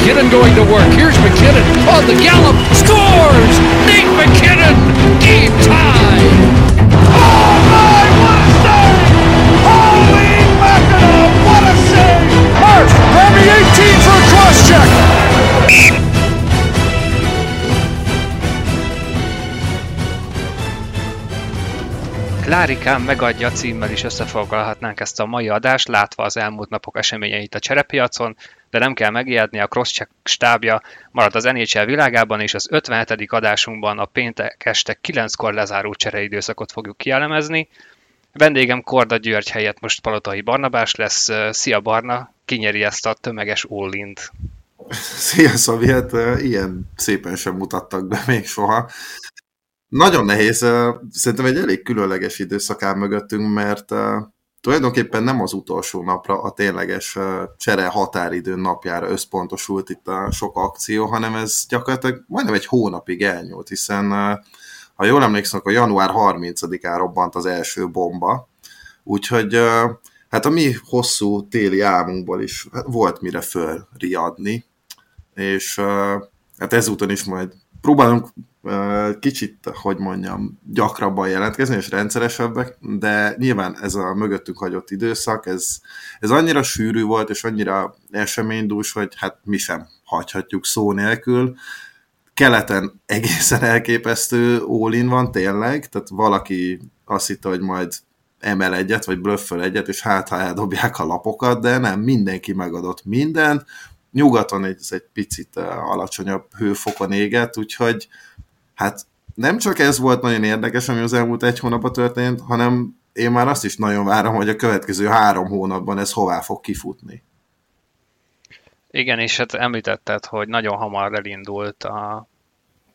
McKinnon going to work. Here's McKinnon on the gallop. Scores! Nate McKinnon! Game tie! Oh my, what a save! Holy mackerel, what a save! Hurst, Remy 18 for a cross check! Klárikán megadja címmel is összefoglalhatnánk ezt a mai adást, látva az elmúlt napok eseményeit a cserepiacon, de nem kell megijedni, a crosscheck stábja marad az NHL világában, és az 57. adásunkban a péntek este 9-kor lezáró csereidőszakot fogjuk kielemezni. Vendégem Korda György helyett most Palotai Barnabás lesz. Szia Barna, kinyeri ezt a tömeges all Szia Szabi, hát ilyen szépen sem mutattak be még soha. Nagyon nehéz, szerintem egy elég különleges időszak áll mögöttünk, mert tulajdonképpen nem az utolsó napra, a tényleges csere határidő napjára összpontosult itt a sok akció, hanem ez gyakorlatilag majdnem egy hónapig elnyúlt, hiszen ha jól emlékszem, akkor január 30-án robbant az első bomba, úgyhogy hát a mi hosszú téli álmunkból is volt mire fölriadni, és hát ezúton is majd próbálunk kicsit, hogy mondjam, gyakrabban jelentkezni, és rendszeresebbek, de nyilván ez a mögöttünk hagyott időszak, ez, ez annyira sűrű volt, és annyira eseménydús, hogy hát mi sem hagyhatjuk szó nélkül. Keleten egészen elképesztő all van tényleg, tehát valaki azt hitte, hogy majd emel egyet, vagy blöfföl egyet, és hát ha eldobják a lapokat, de nem, mindenki megadott mindent, nyugaton egy, egy picit alacsonyabb hőfokon éget, úgyhogy hát nem csak ez volt nagyon érdekes, ami az elmúlt egy hónapban történt, hanem én már azt is nagyon várom, hogy a következő három hónapban ez hová fog kifutni. Igen, és hát említetted, hogy nagyon hamar elindult a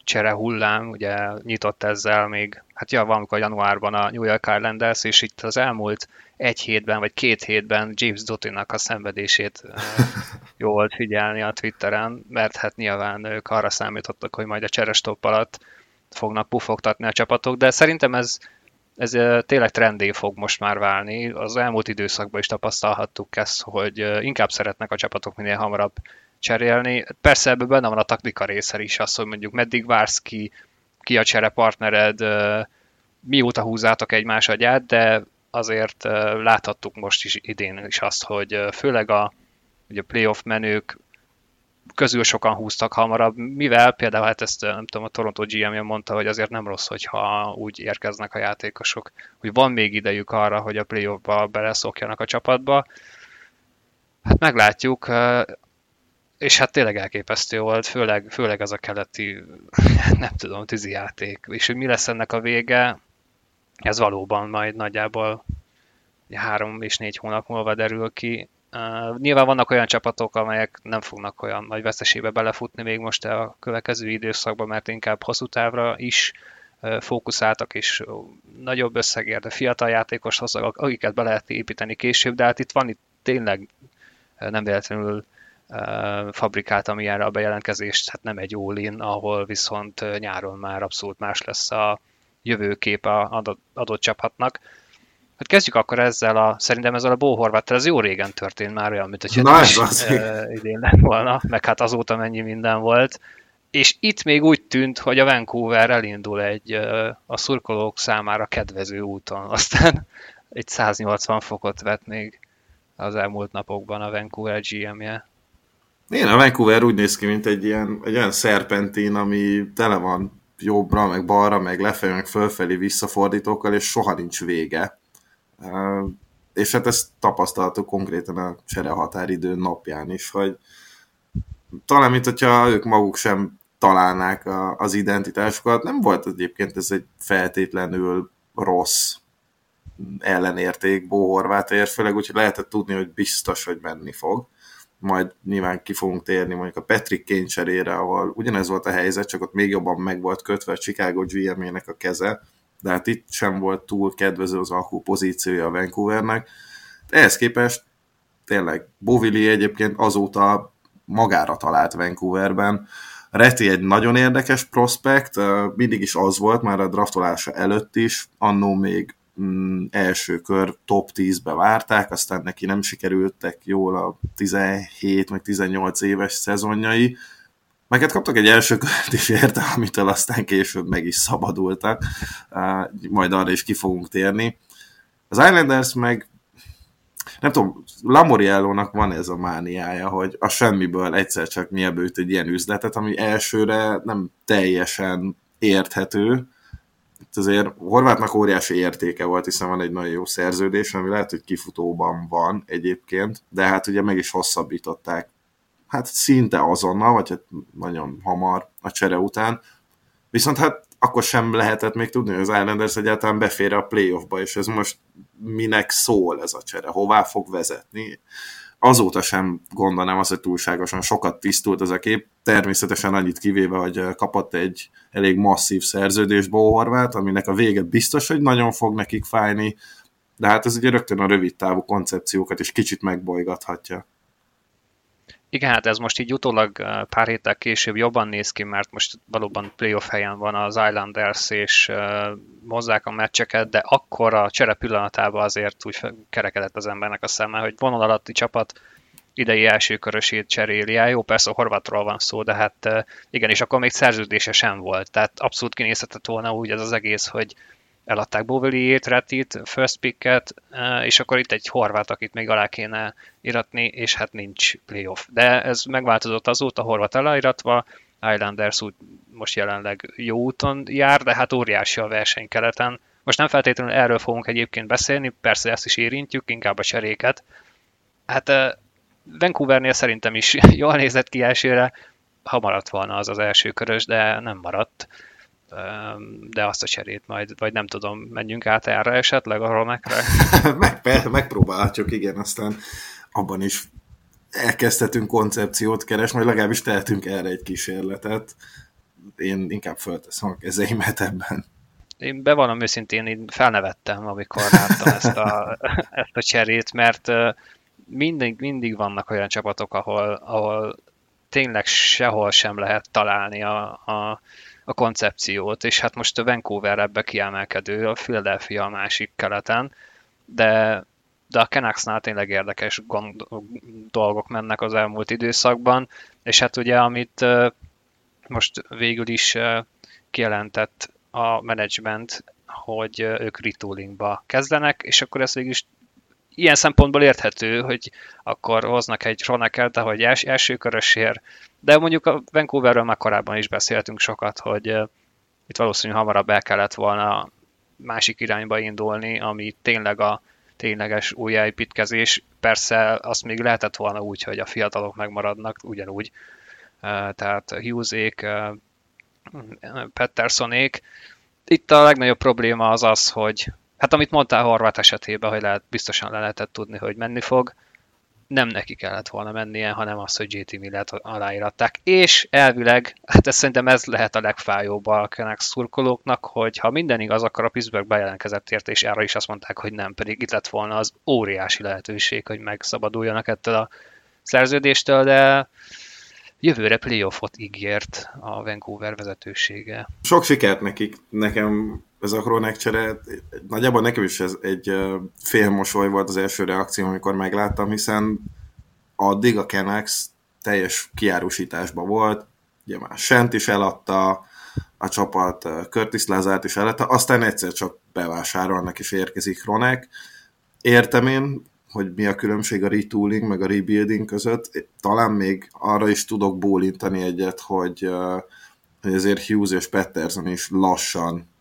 csere hullám, ugye nyitott ezzel még, hát ja, valamikor januárban a New York Islanders, és itt az elmúlt egy hétben, vagy két hétben James Dottinak a szenvedését jó volt figyelni a Twitteren, mert hát nyilván ők arra számítottak, hogy majd a cserestop alatt fognak pufogtatni a csapatok, de szerintem ez, ez tényleg trendé fog most már válni. Az elmúlt időszakban is tapasztalhattuk ezt, hogy inkább szeretnek a csapatok minél hamarabb cserélni. Persze ebben benne van a taktika része is, az, hogy mondjuk meddig vársz ki, ki a cserepartnered, mióta húzátok egymás agyát, de azért láthattuk most is idén is azt, hogy főleg a, ugye a playoff menők közül sokan húztak hamarabb, mivel például hát ezt nem tudom, a Toronto GM-je mondta, hogy azért nem rossz, hogyha úgy érkeznek a játékosok, hogy van még idejük arra, hogy a playoffba beleszokjanak a csapatba. Hát meglátjuk, és hát tényleg elképesztő volt, főleg, főleg az a keleti, nem tudom, játék. És hogy mi lesz ennek a vége, ez valóban majd nagyjából három és négy hónap múlva derül ki. Uh, nyilván vannak olyan csapatok, amelyek nem fognak olyan nagy veszteségbe belefutni még most a következő időszakban, mert inkább hosszú távra is uh, fókuszáltak, és nagyobb összegért, de fiatal játékos hozzak, akiket be lehet építeni később, de hát itt van itt tényleg nem véletlenül fabrikáltam ilyenre a bejelentkezést, hát nem egy all ahol viszont nyáron már abszolút más lesz a jövőkép a adott, adott csapatnak. Hát kezdjük akkor ezzel a, szerintem ezzel a Bó ez jó régen történt már olyan, mint hogyha Na, is, az idén lett volna, meg hát azóta mennyi minden volt. És itt még úgy tűnt, hogy a Vancouver elindul egy a szurkolók számára kedvező úton. Aztán egy 180 fokot vett még az elmúlt napokban a Vancouver GM-je. Igen, a Vancouver úgy néz ki, mint egy ilyen egy olyan szerpentin, ami tele van jobbra, meg balra, meg lefelé, meg fölfelé visszafordítókkal, és soha nincs vége. És hát ezt tapasztaltuk konkrétan a csere határidő napján is, hogy talán, mint hogyha ők maguk sem találnák az identitásukat. Nem volt egyébként ez egy feltétlenül rossz ellenérték Bó Horvátért, főleg úgyhogy lehetett tudni, hogy biztos, hogy menni fog majd nyilván ki fogunk térni mondjuk a Patrick Kane ahol ugyanez volt a helyzet, csak ott még jobban meg volt kötve a Chicago GM-ének a keze, de hát itt sem volt túl kedvező az alkú pozíciója a Vancouvernek. Ehhez képest tényleg Bovili egyébként azóta magára talált Vancouverben. Reti egy nagyon érdekes prospekt, mindig is az volt, már a draftolása előtt is, annó még mm, első kör top 10-be várták, aztán neki nem sikerültek jól a 17 vagy 18 éves szezonjai, meg hát kaptak egy első kört is érte, amitől aztán később meg is szabadultak, majd arra is ki fogunk térni. Az Islanders meg nem tudom, Lamoriello-nak van ez a mániája, hogy a semmiből egyszer csak nyelbőt egy ilyen üzletet, ami elsőre nem teljesen érthető. Itt azért Horvátnak óriási értéke volt, hiszen van egy nagyon jó szerződés, ami lehet, hogy kifutóban van egyébként, de hát ugye meg is hosszabbították hát szinte azonnal, vagy hát nagyon hamar a csere után. Viszont hát akkor sem lehetett még tudni, hogy az Islanders egyáltalán befér a playoffba, és ez most minek szól ez a csere, hová fog vezetni. Azóta sem gondolnám azt, hogy túlságosan sokat tisztult ez a kép, természetesen annyit kivéve, hogy kapott egy elég masszív szerződés Bohorvát, aminek a vége biztos, hogy nagyon fog nekik fájni, de hát ez ugye rögtön a rövid távú koncepciókat is kicsit megbolygathatja. Igen, hát ez most így utólag pár héttel később jobban néz ki, mert most valóban playoff helyen van az Islanders, és hozzák a meccseket, de akkor a csere pillanatában azért úgy kerekedett az embernek a szeme, hogy vonal alatti csapat idei első körösét cseréli el. Jó, persze a Horvátról van szó, de hát igen, és akkor még szerződése sem volt. Tehát abszolút kinézhetett volna úgy ez az egész, hogy eladták Boveliét, Retit, First Picket, eh, és akkor itt egy horvát, akit még alá kéne iratni, és hát nincs playoff. De ez megváltozott azóta, horvát aláiratva, Islanders úgy most jelenleg jó úton jár, de hát óriási a verseny keleten. Most nem feltétlenül erről fogunk egyébként beszélni, persze ezt is érintjük, inkább a cseréket. Hát eh, Vancouvernél szerintem is jól nézett ki elsőre, ha maradt volna az az első körös, de nem maradt de azt a cserét majd, vagy nem tudom, menjünk át erre esetleg a romekre? Meg, megpróbálhatjuk, igen, aztán abban is elkezdhetünk koncepciót keresni, vagy legalábbis tehetünk erre egy kísérletet. Én inkább fölteszem a kezeimet ebben. Én bevallom őszintén, én felnevettem, amikor láttam ezt a, ezt a cserét, mert mindig, mindig vannak olyan csapatok, ahol, ahol tényleg sehol sem lehet találni a, a, a koncepciót, és hát most a Vancouver ebbe kiemelkedő, a Philadelphia a másik keleten, de, de a Canucksnál tényleg érdekes gond, dolgok mennek az elmúlt időszakban, és hát ugye amit most végül is kijelentett a menedzsment, hogy ők retoolingba kezdenek, és akkor ez végül is ilyen szempontból érthető, hogy akkor hoznak egy Ronekelt, ahogy els, első körösért, de mondjuk a Vancouverről már korábban is beszéltünk sokat, hogy itt valószínűleg hamarabb el kellett volna másik irányba indulni, ami tényleg a tényleges újjáépítkezés. Persze azt még lehetett volna úgy, hogy a fiatalok megmaradnak ugyanúgy, tehát Hughesék, Pettersonék. Itt a legnagyobb probléma az az, hogy Hát amit mondtál Horvát esetében, hogy lehet, biztosan le lehetett tudni, hogy menni fog, nem neki kellett volna mennie, hanem az, hogy JT Millet aláíratták. És elvileg, hát ez szerintem ez lehet a legfájóbb a Canucks szurkolóknak, hogy ha minden igaz, akkor a Pittsburgh bejelentkezett érte, és erre is azt mondták, hogy nem, pedig itt lett volna az óriási lehetőség, hogy megszabaduljanak ettől a szerződéstől, de jövőre playoffot ígért a Vancouver vezetősége. Sok sikert nekik, nekem ez a Kronek csere, nagyjából nekem is ez egy fél mosoly volt az első reakció, amikor megláttam, hiszen addig a Kenex teljes kiárusításban volt, ugye már Sent is eladta, a csapat Curtis Lazárt is eladta, aztán egyszer csak bevásárolnak és érkezik Kronek. Értem én, hogy mi a különbség a retooling meg a rebuilding között. Talán még arra is tudok bólintani egyet, hogy, hogy azért Hughes és Patterson is lassan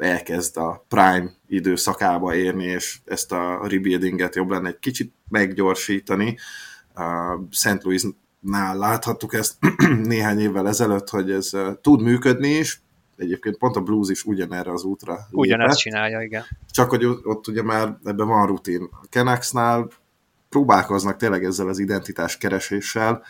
elkezd a prime időszakába érni, és ezt a rebuildinget jobb lenne egy kicsit meggyorsítani. Uh, St. Louis-nál láthattuk ezt néhány évvel ezelőtt, hogy ez uh, tud működni is, egyébként pont a Blues is ugyanerre az útra Ugyanezt csinálja, igen. Csak hogy ott ugye már ebben van rutin. A Canucksnál próbálkoznak tényleg ezzel az identitás kereséssel,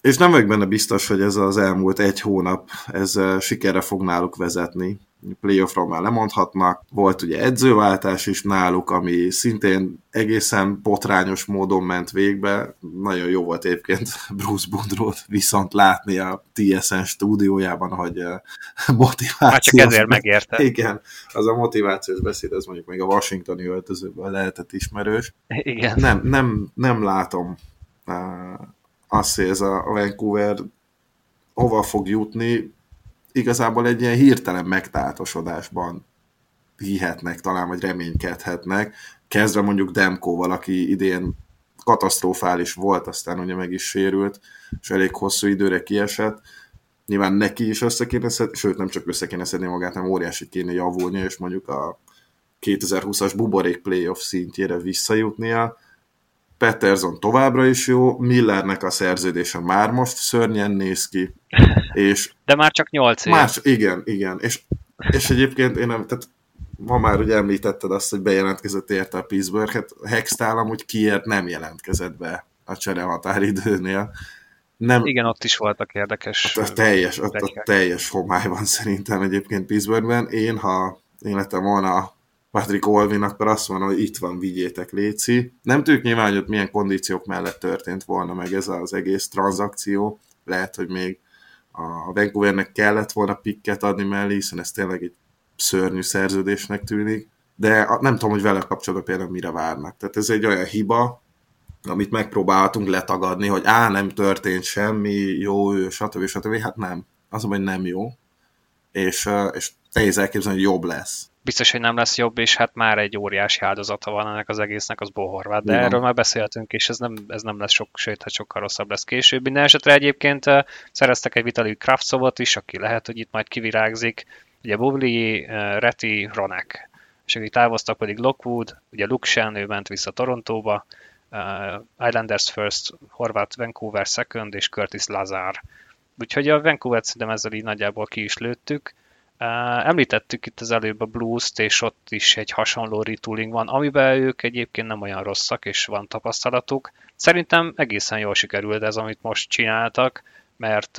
és nem vagyok benne biztos, hogy ez az elmúlt egy hónap, ez sikerre fog náluk vezetni playoffról már lemondhatnak. Volt ugye edzőváltás is náluk, ami szintén egészen potrányos módon ment végbe. Nagyon jó volt egyébként Bruce Boudreau viszont látni a TSN stúdiójában, hogy eh, motiváció... Hát csak ezért megérte. Igen, az a motivációs beszéd, ez mondjuk még a washingtoni öltözőből lehetett ismerős. Igen. Nem, nem, nem látom azt, hogy ez a Vancouver hova fog jutni, igazából egy ilyen hirtelen megtáltosodásban hihetnek talán, vagy reménykedhetnek, kezdve mondjuk Demkóval, aki idén katasztrofális volt, aztán ugye meg is sérült, és elég hosszú időre kiesett. Nyilván neki is össze kéne szedni, sőt nem csak össze kéne szedni magát, hanem óriási kéne javulni, és mondjuk a 2020-as buborék playoff szintjére visszajutnia. Peterson továbbra is jó, Millernek a szerződése már most szörnyen néz ki, és De már csak 8 év. Más, igen, igen. És, és egyébként én nem, tehát ma már ugye említetted azt, hogy bejelentkezett érte a Pittsburgh, hát Hextál amúgy kiért nem jelentkezett be a csere határidőnél. Nem, Igen, ott is voltak érdekes. ott a teljes, ott a teljes homály van szerintem egyébként Pittsburghben. Én, ha én lettem volna Patrick Olvin, akkor azt mondom, hogy itt van, vigyétek Léci. Nem tudjuk nyilván, hogy milyen kondíciók mellett történt volna meg ez az egész tranzakció. Lehet, hogy még a Vancouvernek kellett volna pikket adni mellé, hiszen ez tényleg egy szörnyű szerződésnek tűnik, de nem tudom, hogy vele kapcsolatban például mire várnak. Tehát ez egy olyan hiba, amit megpróbáltunk letagadni, hogy á, nem történt semmi, jó ő, stb. stb. Hát nem. Az, hogy nem jó. És, és nehéz elképzelni, hogy jobb lesz. Biztos, hogy nem lesz jobb, és hát már egy óriási áldozata van ennek az egésznek, az Bohorvát. De Igen. erről már beszéltünk, és ez nem, ez nem lesz sok, sőt, hát sokkal rosszabb lesz később. Minden esetre egyébként szereztek egy Vitali Kravtsovot is, aki lehet, hogy itt majd kivirágzik. Ugye Bubli, Reti, Ronek. És akik távoztak pedig Lockwood, ugye Lukshan, ő ment vissza Torontóba, uh, Islanders first, Horváth Vancouver second, és Curtis Lazar. Úgyhogy a Vancouver szerintem ezzel így nagyjából ki is lőttük. Uh, említettük itt az előbb a Blues-t, és ott is egy hasonló retooling van, amiben ők egyébként nem olyan rosszak, és van tapasztalatuk. Szerintem egészen jól sikerült ez, amit most csináltak, mert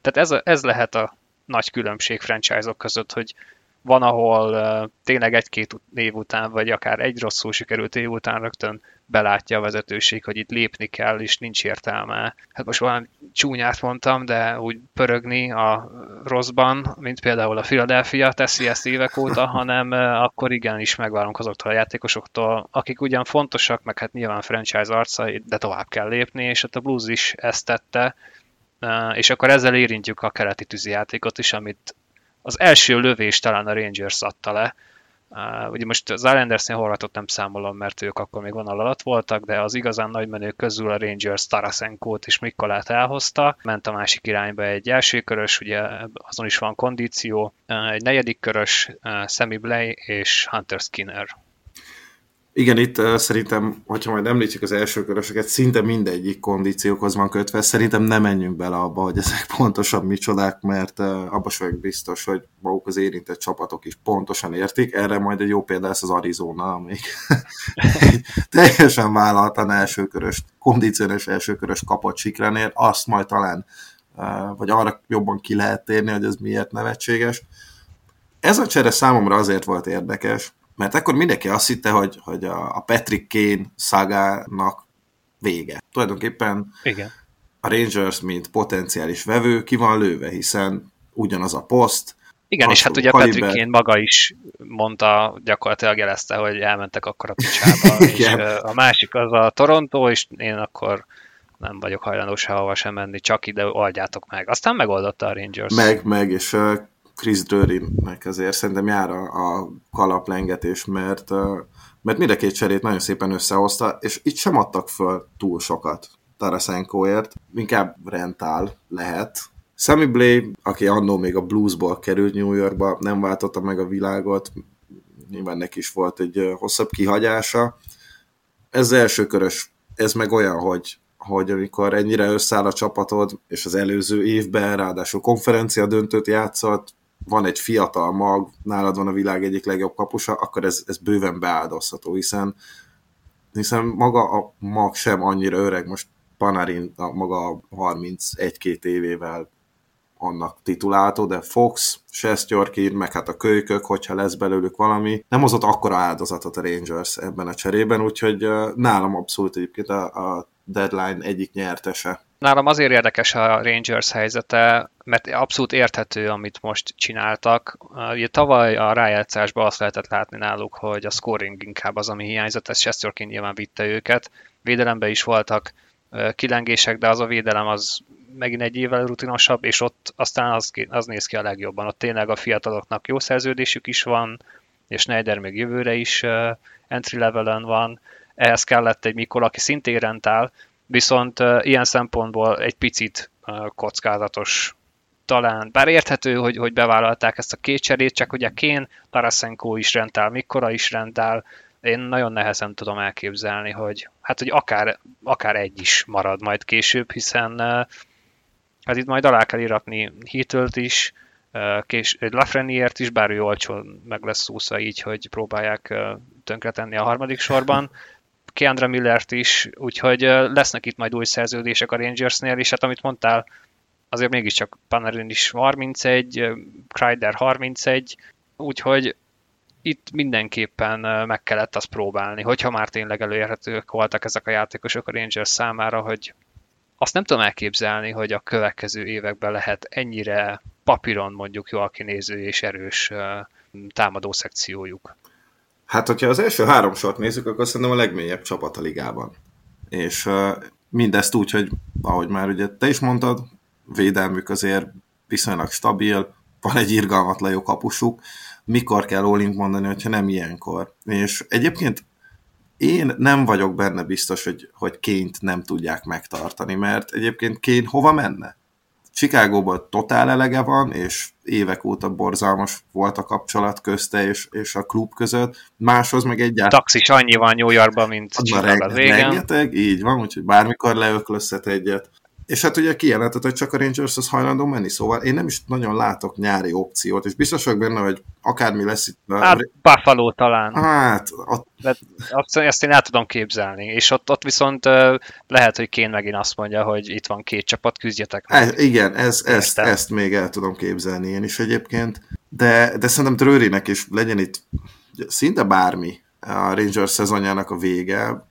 tehát ez, ez lehet a nagy különbség franchise-ok között, hogy van, ahol tényleg egy-két év után, vagy akár egy rosszul sikerült év után rögtön belátja a vezetőség, hogy itt lépni kell, és nincs értelme. Hát most valami csúnyát mondtam, de úgy pörögni a rosszban, mint például a Philadelphia teszi ezt évek óta, hanem akkor igenis megvárunk azoktól a játékosoktól, akik ugyan fontosak, meg hát nyilván franchise arcai, de tovább kell lépni, és hát a Blues is ezt tette, és akkor ezzel érintjük a keleti tűzijátékot is, amit az első lövés talán a Rangers adta le. Uh, ugye most az Islandersnél Horvatot nem számolom, mert ők akkor még vonal alatt voltak, de az igazán nagy menők közül a Rangers Tarasenkót és Mikolát elhozta. Ment a másik irányba egy első körös, ugye azon is van kondíció, egy negyedik körös, uh, Sammy Blay és Hunter Skinner. Igen, itt uh, szerintem, hogyha majd említjük az első körösöket, szinte mindegyik kondíciókhoz van kötve. Szerintem nem menjünk bele abba, hogy ezek pontosan micsodák, mert uh, abban sem biztos, hogy maguk az érintett csapatok is pontosan értik. Erre majd egy jó példa lesz az Arizona, egy teljesen vállaltan elsőkörös, kondíciós elsőkörös kapott sikrenél, azt majd talán, uh, vagy arra jobban ki lehet térni, hogy ez miért nevetséges. Ez a csere számomra azért volt érdekes, mert akkor mindenki azt hitte, hogy, hogy a Patrick Kane szagának vége. Tulajdonképpen Igen. a Rangers, mint potenciális vevő, ki van lőve, hiszen ugyanaz a poszt, igen, és hát ugye kaliber. Patrick Kane maga is mondta, gyakorlatilag jelezte, hogy elmentek akkor a picsába, és a másik az a Toronto, és én akkor nem vagyok hajlandó sehova sem menni, csak ide oldjátok meg. Aztán megoldotta a Rangers. Meg, meg, és Chris Drury-nek azért szerintem jár a, a kalaplengetés, mert, mert mind a két cserét nagyon szépen összehozta, és itt sem adtak föl túl sokat Tarasenkoért, inkább rentál lehet. Sammy Blay, aki annó még a bluesból került New Yorkba, nem váltotta meg a világot, nyilván neki is volt egy hosszabb kihagyása. Ez első körös, ez meg olyan, hogy hogy amikor ennyire összeáll a csapatod, és az előző évben ráadásul konferencia döntőt játszott, van egy fiatal mag, nálad van a világ egyik legjobb kapusa, akkor ez, ez bőven beáldozható, hiszen, hiszen maga a mag sem annyira öreg, most Panarin a maga 31-2 évével annak tituláltó, de Fox, Sestjorkin, meg hát a kölykök, hogyha lesz belőlük valami, nem hozott akkora áldozatot a Rangers ebben a cserében, úgyhogy nálam abszolút egyébként a, a deadline egyik nyertese. Nálam azért érdekes a Rangers helyzete, mert abszolút érthető, amit most csináltak. Ugye tavaly a rájátszásban azt lehetett látni náluk, hogy a scoring inkább az, ami hiányzott, ez Chesterkin nyilván vitte őket. Védelemben is voltak kilengések, de az a védelem az megint egy évvel rutinosabb, és ott aztán az, az néz ki a legjobban. Ott tényleg a fiataloknak jó szerződésük is van, és Schneider még jövőre is entry levelen van. Ehhez kellett egy Mikol, aki szintén rentál, viszont ilyen szempontból egy picit kockázatos talán, bár érthető, hogy, hogy bevállalták ezt a két cserét, csak ugye Kén, Tarasenko is rendál, Mikora is rendál, én nagyon nehezen tudom elképzelni, hogy hát, hogy akár, akár egy is marad majd később, hiszen hát itt majd alá kell iratni Hittelt is, kés, Lafreniért is, bár ő olcsón meg lesz szúszva így, hogy próbálják tönkretenni a harmadik sorban. Keandra Millert is, úgyhogy lesznek itt majd új szerződések a Rangersnél, és hát amit mondtál, azért mégiscsak Panarin is 31, Kreider 31, úgyhogy itt mindenképpen meg kellett azt próbálni, hogyha már tényleg előérhetők voltak ezek a játékosok a Rangers számára, hogy azt nem tudom elképzelni, hogy a következő években lehet ennyire papíron mondjuk jól kinéző és erős támadó szekciójuk. Hát, hogyha az első három sort nézzük, akkor szerintem a legmélyebb csapat a ligában. És mindezt úgy, hogy ahogy már ugye te is mondtad, védelmük azért viszonylag stabil, van egy irgalmatlan jó kapusuk, mikor kell Olink mondani, hogyha nem ilyenkor. És egyébként én nem vagyok benne biztos, hogy, hogy Ként nem tudják megtartani, mert egyébként Kén hova menne? Chicagóban totál elege van, és évek óta borzalmas volt a kapcsolat közte és, és a klub között. Máshoz meg egyáltalán... Taxis annyi van New Yorkban, mint Chicago Rengeteg, így van, úgyhogy bármikor leöklözhet egyet. És hát ugye kijelentett, hogy csak a Rangers az hajlandó menni, szóval én nem is nagyon látok nyári opciót, és biztos vagyok benne, hogy akármi lesz itt. Hát Buffalo talán. Hát, ott... azt, ezt én el tudom képzelni, és ott, ott viszont lehet, hogy Kén megint azt mondja, hogy itt van két csapat, küzdjetek meg. E, igen, ez, ezt, ezt még el tudom képzelni én is egyébként, de, de szerintem Drőrinek is legyen itt szinte bármi a Rangers szezonjának a vége,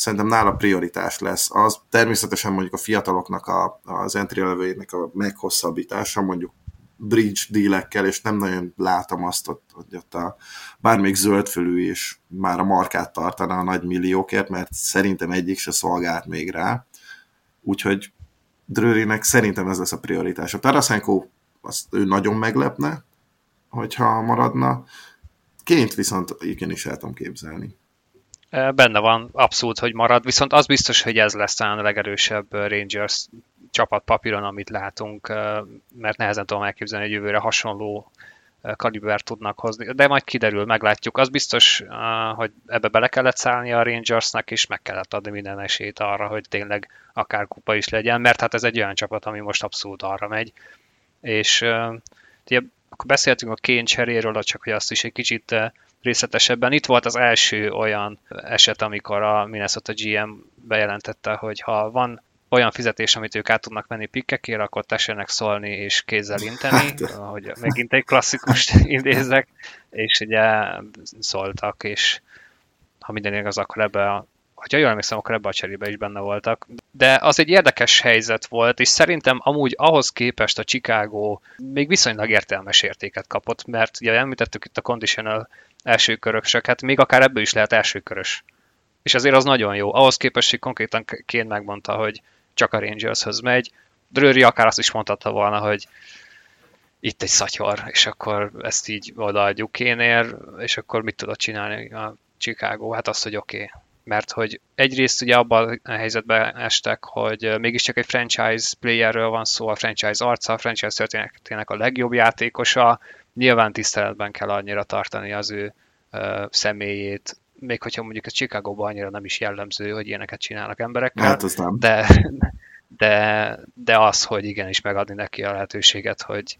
szerintem nála prioritás lesz. Az természetesen mondjuk a fiataloknak a, az entry a meghosszabbítása, mondjuk bridge dílekkel, és nem nagyon látom azt, hogy ott a, bármelyik zöldfölű és már a markát tartana a nagy milliókért, mert szerintem egyik se szolgált még rá. Úgyhogy Drőrinek szerintem ez lesz a prioritás. A Tarasenko azt ő nagyon meglepne, hogyha maradna. Ként viszont igenis el tudom képzelni. Benne van, abszolút, hogy marad, viszont az biztos, hogy ez lesz a legerősebb Rangers csapat papíron, amit látunk, mert nehezen tudom elképzelni, hogy jövőre hasonló kalibert tudnak hozni, de majd kiderül, meglátjuk. Az biztos, hogy ebbe bele kellett szállni a Rangersnek, és meg kellett adni minden esélyt arra, hogy tényleg akár kupa is legyen, mert hát ez egy olyan csapat, ami most abszolút arra megy. És ugye, akkor beszéltünk a Kane cseréről, csak hogy azt is egy kicsit részletesebben. Itt volt az első olyan eset, amikor a Minnesota GM bejelentette, hogy ha van olyan fizetés, amit ők át tudnak menni pikkekért, akkor tessenek szólni és kézzel inteni, hát. hogy megint egy klasszikust idézek, és ugye szóltak, és ha minden igaz, akkor ebbe a hogyha jól emlékszem, akkor ebbe a cserébe is benne voltak. De az egy érdekes helyzet volt, és szerintem amúgy ahhoz képest a Chicago még viszonylag értelmes értéket kapott, mert ugye említettük itt a conditional első körösök, hát még akár ebből is lehet első körös. És azért az nagyon jó. Ahhoz képest, hogy konkrétan Kén megmondta, hogy csak a Rangershöz megy. Drőri akár azt is mondhatta volna, hogy itt egy szatyor, és akkor ezt így odaadjuk Kénér, és akkor mit tudod csinálni a Chicago? Hát azt, hogy oké. Okay. Mert hogy egyrészt ugye abban a helyzetben estek, hogy mégiscsak egy franchise playerről van szó, a franchise arca, a franchise történetek a legjobb játékosa, nyilván tiszteletben kell annyira tartani az ő uh, személyét, még hogyha mondjuk a Chicago-ban annyira nem is jellemző, hogy ilyeneket csinálnak emberekkel. Hát az nem. De, de, de az, hogy igenis megadni neki a lehetőséget, hogy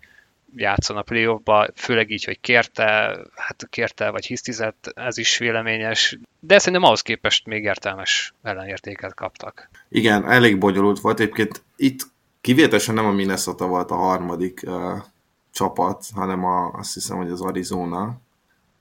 játszon a playoffba, főleg így, hogy kérte, hát kérte, vagy hisztizett, ez is véleményes, de szerintem ahhoz képest még értelmes ellenértéket kaptak. Igen, elég bonyolult volt. Egyébként itt kivételesen nem a Minnesota volt a harmadik uh, csapat, hanem a, azt hiszem, hogy az Arizona.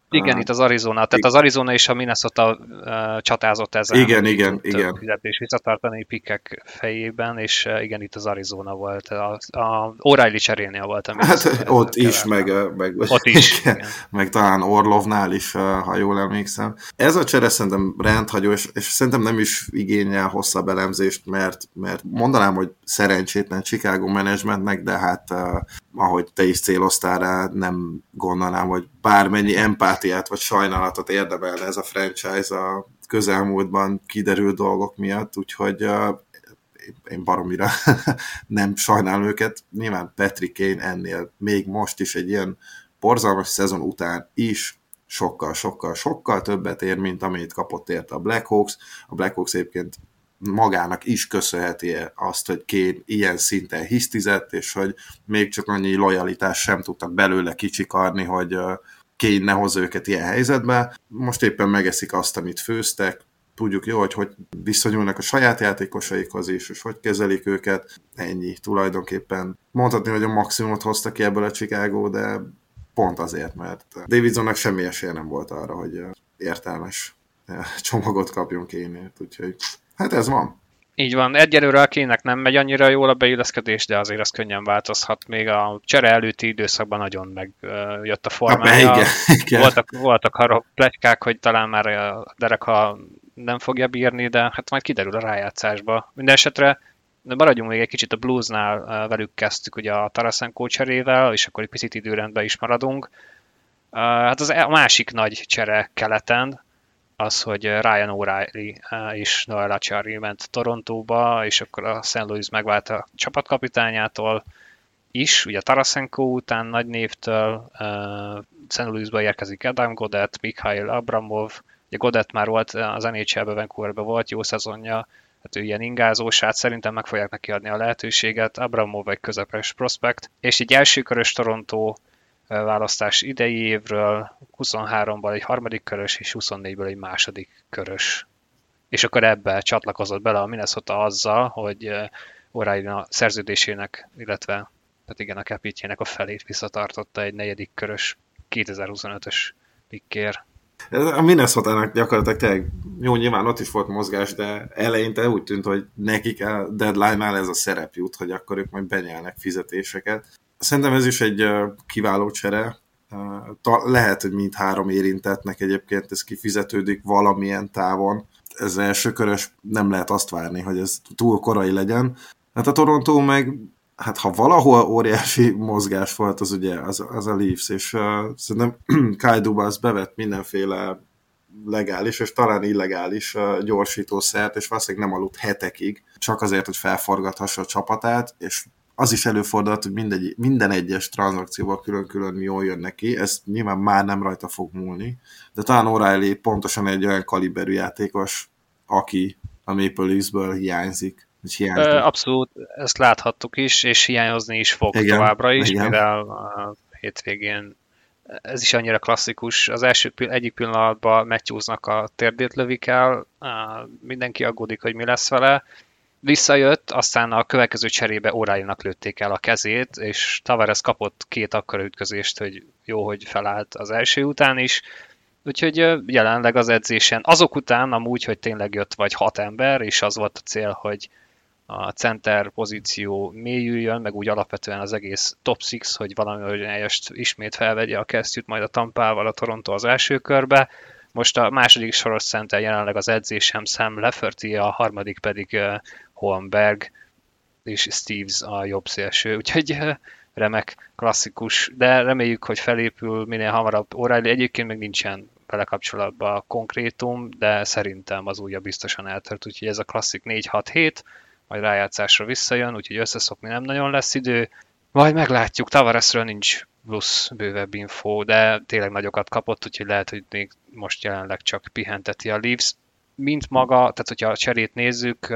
Igen, uh, itt az Arizona. Tehát az Arizona és a Minnesota uh, csatázott ezen. Igen, igen, igen. Fizetés visszatartani pikkek fejében, és uh, igen, itt az Arizona volt. A, a O'Reilly cserénél volt. A hát ott is, meg, meg, ott is, igen, meg talán Orlovnál is, ha jól emlékszem. Ez a csere szerintem rendhagyó, és, és szerintem nem is igényel hosszabb elemzést, mert, mert mondanám, hogy szerencsétlen Chicago managementnek, de hát uh, ahogy te is céloztál rá, nem gondolnám, hogy bármennyi empátiát vagy sajnálatot érdemelne ez a franchise a közelmúltban kiderült dolgok miatt, úgyhogy én baromira nem sajnálom őket. Nyilván Patrick Kane ennél még most is egy ilyen borzalmas szezon után is sokkal, sokkal, sokkal többet ér, mint amit kapott érte a Blackhawks. A Blackhawks egyébként magának is köszönheti azt, hogy Kén ilyen szinten hisztizett, és hogy még csak annyi lojalitás sem tudtak belőle kicsikarni, hogy Kén ne hozza őket ilyen helyzetbe. Most éppen megeszik azt, amit főztek, tudjuk jó, hogy hogy viszonyulnak a saját játékosaikhoz is, és hogy kezelik őket. Ennyi tulajdonképpen. Mondhatni, hogy a maximumot hozta ki ebből a Chicago, de pont azért, mert Davidsonnak semmi esélye nem volt arra, hogy értelmes csomagot kapjon Kénért, úgyhogy Hát ez van. Így van, egyelőre a kének nem megy annyira jól a beilleszkedés, de azért az könnyen változhat. Még a csere előtti időszakban nagyon megjött a formája. igen, igen. Voltak, voltak arra plegykák, hogy talán már a Derek nem fogja bírni, de hát majd kiderül a rájátszásba. Mindenesetre maradjunk még egy kicsit a bluesnál, velük kezdtük ugye a Tarasenko cserével, és akkor egy picit időrendben is maradunk. Hát az e- a másik nagy csere keleten, az, hogy Ryan O'Reilly eh, és Noel Acciari ment Torontóba, és akkor a St. Louis megvált a csapatkapitányától is, ugye Tarasenko után nagy névtől, uh, St. Louisba érkezik Adam Godet, Mikhail Abramov, ugye Godet már volt az NHL-ben, Vancouverben volt jó szezonja, hát ő ilyen ingázós, hát szerintem meg fogják neki adni a lehetőséget, Abramov egy közepes prospekt, és egy elsőkörös Toronto választás idei évről, 23-ban egy harmadik körös, és 24-ből egy második körös. És akkor ebbe csatlakozott bele a Minnesota azzal, hogy O'Reilly szerződésének, illetve tehát igen, a capitjének a felét visszatartotta egy negyedik körös 2025-ös pikkér. A Minnesota-nak gyakorlatilag tényleg, jó, nyilván ott is volt mozgás, de eleinte úgy tűnt, hogy nekik a deadline-nál ez a szerep jut, hogy akkor ők majd benyelnek fizetéseket. Szerintem ez is egy kiváló csere. Lehet, hogy mindhárom érintettnek egyébként ez kifizetődik valamilyen távon. Ez első körös nem lehet azt várni, hogy ez túl korai legyen. Hát a Toronto meg, hát ha valahol óriási mozgás volt, az ugye az, az a Leafs, és uh, szerintem Kyle Dubas bevett mindenféle legális és talán illegális uh, gyorsítószert, és valószínűleg nem aludt hetekig, csak azért, hogy felforgathassa a csapatát, és az is előfordult, hogy mindegy, minden egyes tranzakcióban külön-külön jól jön neki, ez nyilván már nem rajta fog múlni, de talán O'Reilly pontosan egy olyan kaliberű játékos, aki a Maple Leafs-ből hiányzik. Ö, abszolút, ezt láthattuk is, és hiányozni is fog igen, továbbra is, igen. mivel a hétvégén ez is annyira klasszikus. Az első egyik pillanatban Matthewsnak a térdét lövik el, mindenki aggódik, hogy mi lesz vele, visszajött, aztán a következő cserébe órájának lőtték el a kezét, és Tavares kapott két akkora ütközést, hogy jó, hogy felállt az első után is, úgyhogy jelenleg az edzésen, azok után amúgy, hogy tényleg jött vagy hat ember, és az volt a cél, hogy a center pozíció mélyüljön, meg úgy alapvetően az egész top 6, hogy valami olyan ismét felvegye a kesztyűt majd a Tampával a Toronto az első körbe, most a második soros center jelenleg az edzésem Sam Lefferty, a harmadik pedig Holmberg, és Steves a jobb szélső, úgyhogy remek, klasszikus, de reméljük, hogy felépül minél hamarabb. O'Reilly egyébként még nincsen vele kapcsolatban a konkrétum, de szerintem az újja biztosan eltört, úgyhogy ez a klasszik 4-6-7, majd rájátszásra visszajön, úgyhogy összeszokni nem nagyon lesz idő. Majd meglátjuk, Tavaresről nincs plusz bővebb info, de tényleg nagyokat kapott, úgyhogy lehet, hogy még most jelenleg csak pihenteti a Leafs. Mint maga, tehát hogyha a cserét nézzük,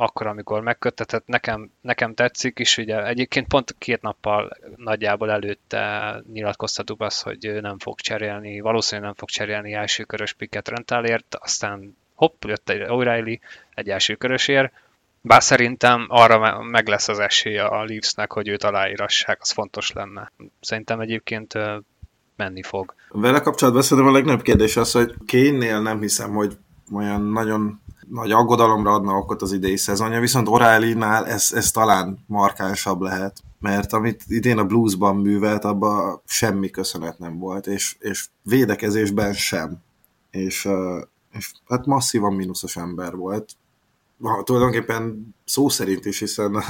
akkor, amikor megköttetett, nekem, nekem tetszik, és ugye egyébként pont két nappal nagyjából előtte nyilatkoztatuk azt, hogy ő nem fog cserélni, valószínűleg nem fog cserélni első körös picket rentálért, aztán hopp, jött egy O'Reilly egy első körösért, bár szerintem arra meg lesz az esélye a Leafsnek, hogy őt aláírassák, az fontos lenne. Szerintem egyébként menni fog. Vele kapcsolatban szerintem a legnagyobb kérdés az, hogy Kane-nél nem hiszem, hogy olyan nagyon nagy aggodalomra adna okot az idei szezonja, viszont O'Reilly-nál ez, ez talán markánsabb lehet, mert amit idén a bluesban művelt, abban semmi köszönet nem volt, és, és védekezésben sem. És, és hát masszívan mínuszos ember volt, ha, tulajdonképpen szó szerint is, hiszen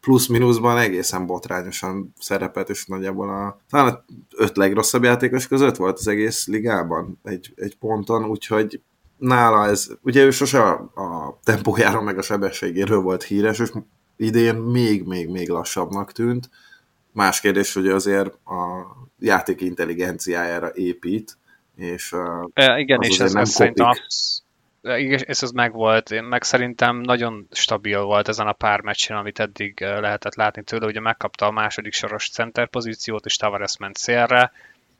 plusz-minuszban egészen botrányosan szerepelt, és nagyjából a, talán a öt legrosszabb játékos között volt az egész ligában egy, egy ponton, úgyhogy nála ez, ugye ő sose a, a tempójáról meg a sebességéről volt híres, és idén még-még-még lassabbnak tűnt. Más kérdés, hogy azért a játék intelligenciájára épít, és e, igen, és ez, ez szerintem igen, ez az megvolt, én meg szerintem nagyon stabil volt ezen a pár meccsen, amit eddig lehetett látni tőle, ugye megkapta a második soros center pozíciót, és Tavares ment szélre,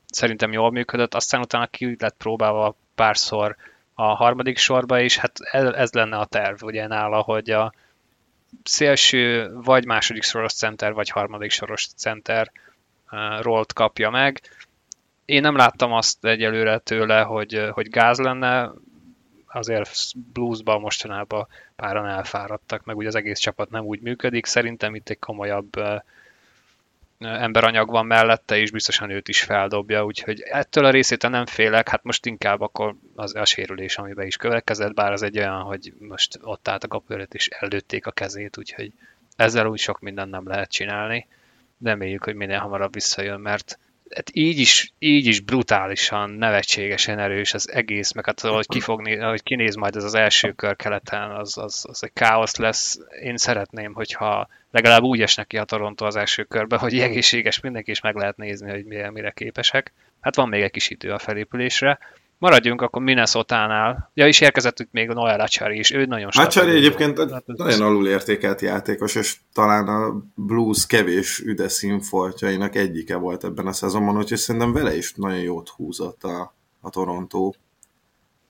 szerintem jól működött, aztán utána ki lett próbálva párszor a harmadik sorba, és hát ez lenne a terv ugye nála, hogy a szélső vagy második soros center, vagy harmadik soros center rolt kapja meg. Én nem láttam azt egyelőre tőle, hogy, hogy gáz lenne, azért bluesban mostanában páran elfáradtak, meg ugye az egész csapat nem úgy működik. Szerintem itt egy komolyabb emberanyag van mellette, és biztosan őt is feldobja, úgyhogy ettől a részét nem félek, hát most inkább akkor az a sérülés, amiben is következett, bár az egy olyan, hogy most ott állt a kapőröt, és ellőtték a kezét, úgyhogy ezzel úgy sok mindent nem lehet csinálni. Reméljük, hogy minél hamarabb visszajön, mert hát így is, így is brutálisan, nevetségesen erős az egész, meg hát hogy, kifogni, hogy kinéz majd ez az első kör keleten, az, az, az egy káosz lesz. Én szeretném, hogyha legalább úgy esnek ki a Toronto az első körbe, hogy egészséges mindenki is meg lehet nézni, hogy mire, mire képesek. Hát van még egy kis idő a felépülésre. Maradjunk akkor Minnesota-nál. Ja, is érkezett itt még Noel Achari is, ő nagyon stabil. Achari egyébként hát, nagyon alul értékelt játékos, és talán a Blues kevés üde színfoltjainak egyike volt ebben a szezonban, úgyhogy szerintem vele is nagyon jót húzott a, a Toronto.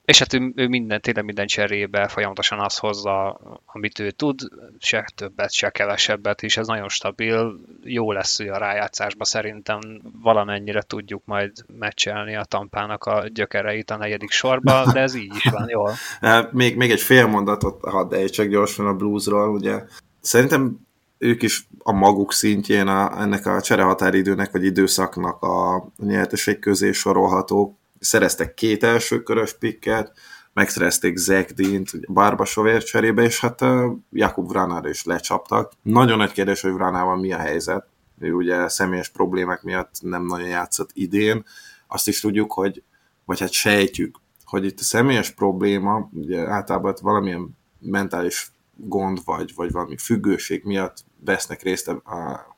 És hát ő, ő minden, tényleg minden cserébe folyamatosan azt hozza, amit ő tud, se többet, se kevesebbet, és ez nagyon stabil, jó lesz ő a rájátszásba, szerintem. Valamennyire tudjuk majd meccselni a tampának a gyökereit a negyedik sorba, de ez így is van, jól. még, még egy fél mondatot hadd ejtsek gyorsan a bluesról, ugye. Szerintem ők is a maguk szintjén a, ennek a cserehatáridőnek vagy időszaknak a nyerteség közé sorolhatók szereztek két első körös pikket, megszerezték Zach Dint, Barbasovért cserébe, és hát Jakub Vránára is lecsaptak. Nagyon nagy kérdés, hogy Vránával mi a helyzet. Ő ugye személyes problémák miatt nem nagyon játszott idén. Azt is tudjuk, hogy, vagy hát sejtjük, hogy itt a személyes probléma, ugye általában valamilyen mentális gond vagy, vagy valami függőség miatt vesznek részt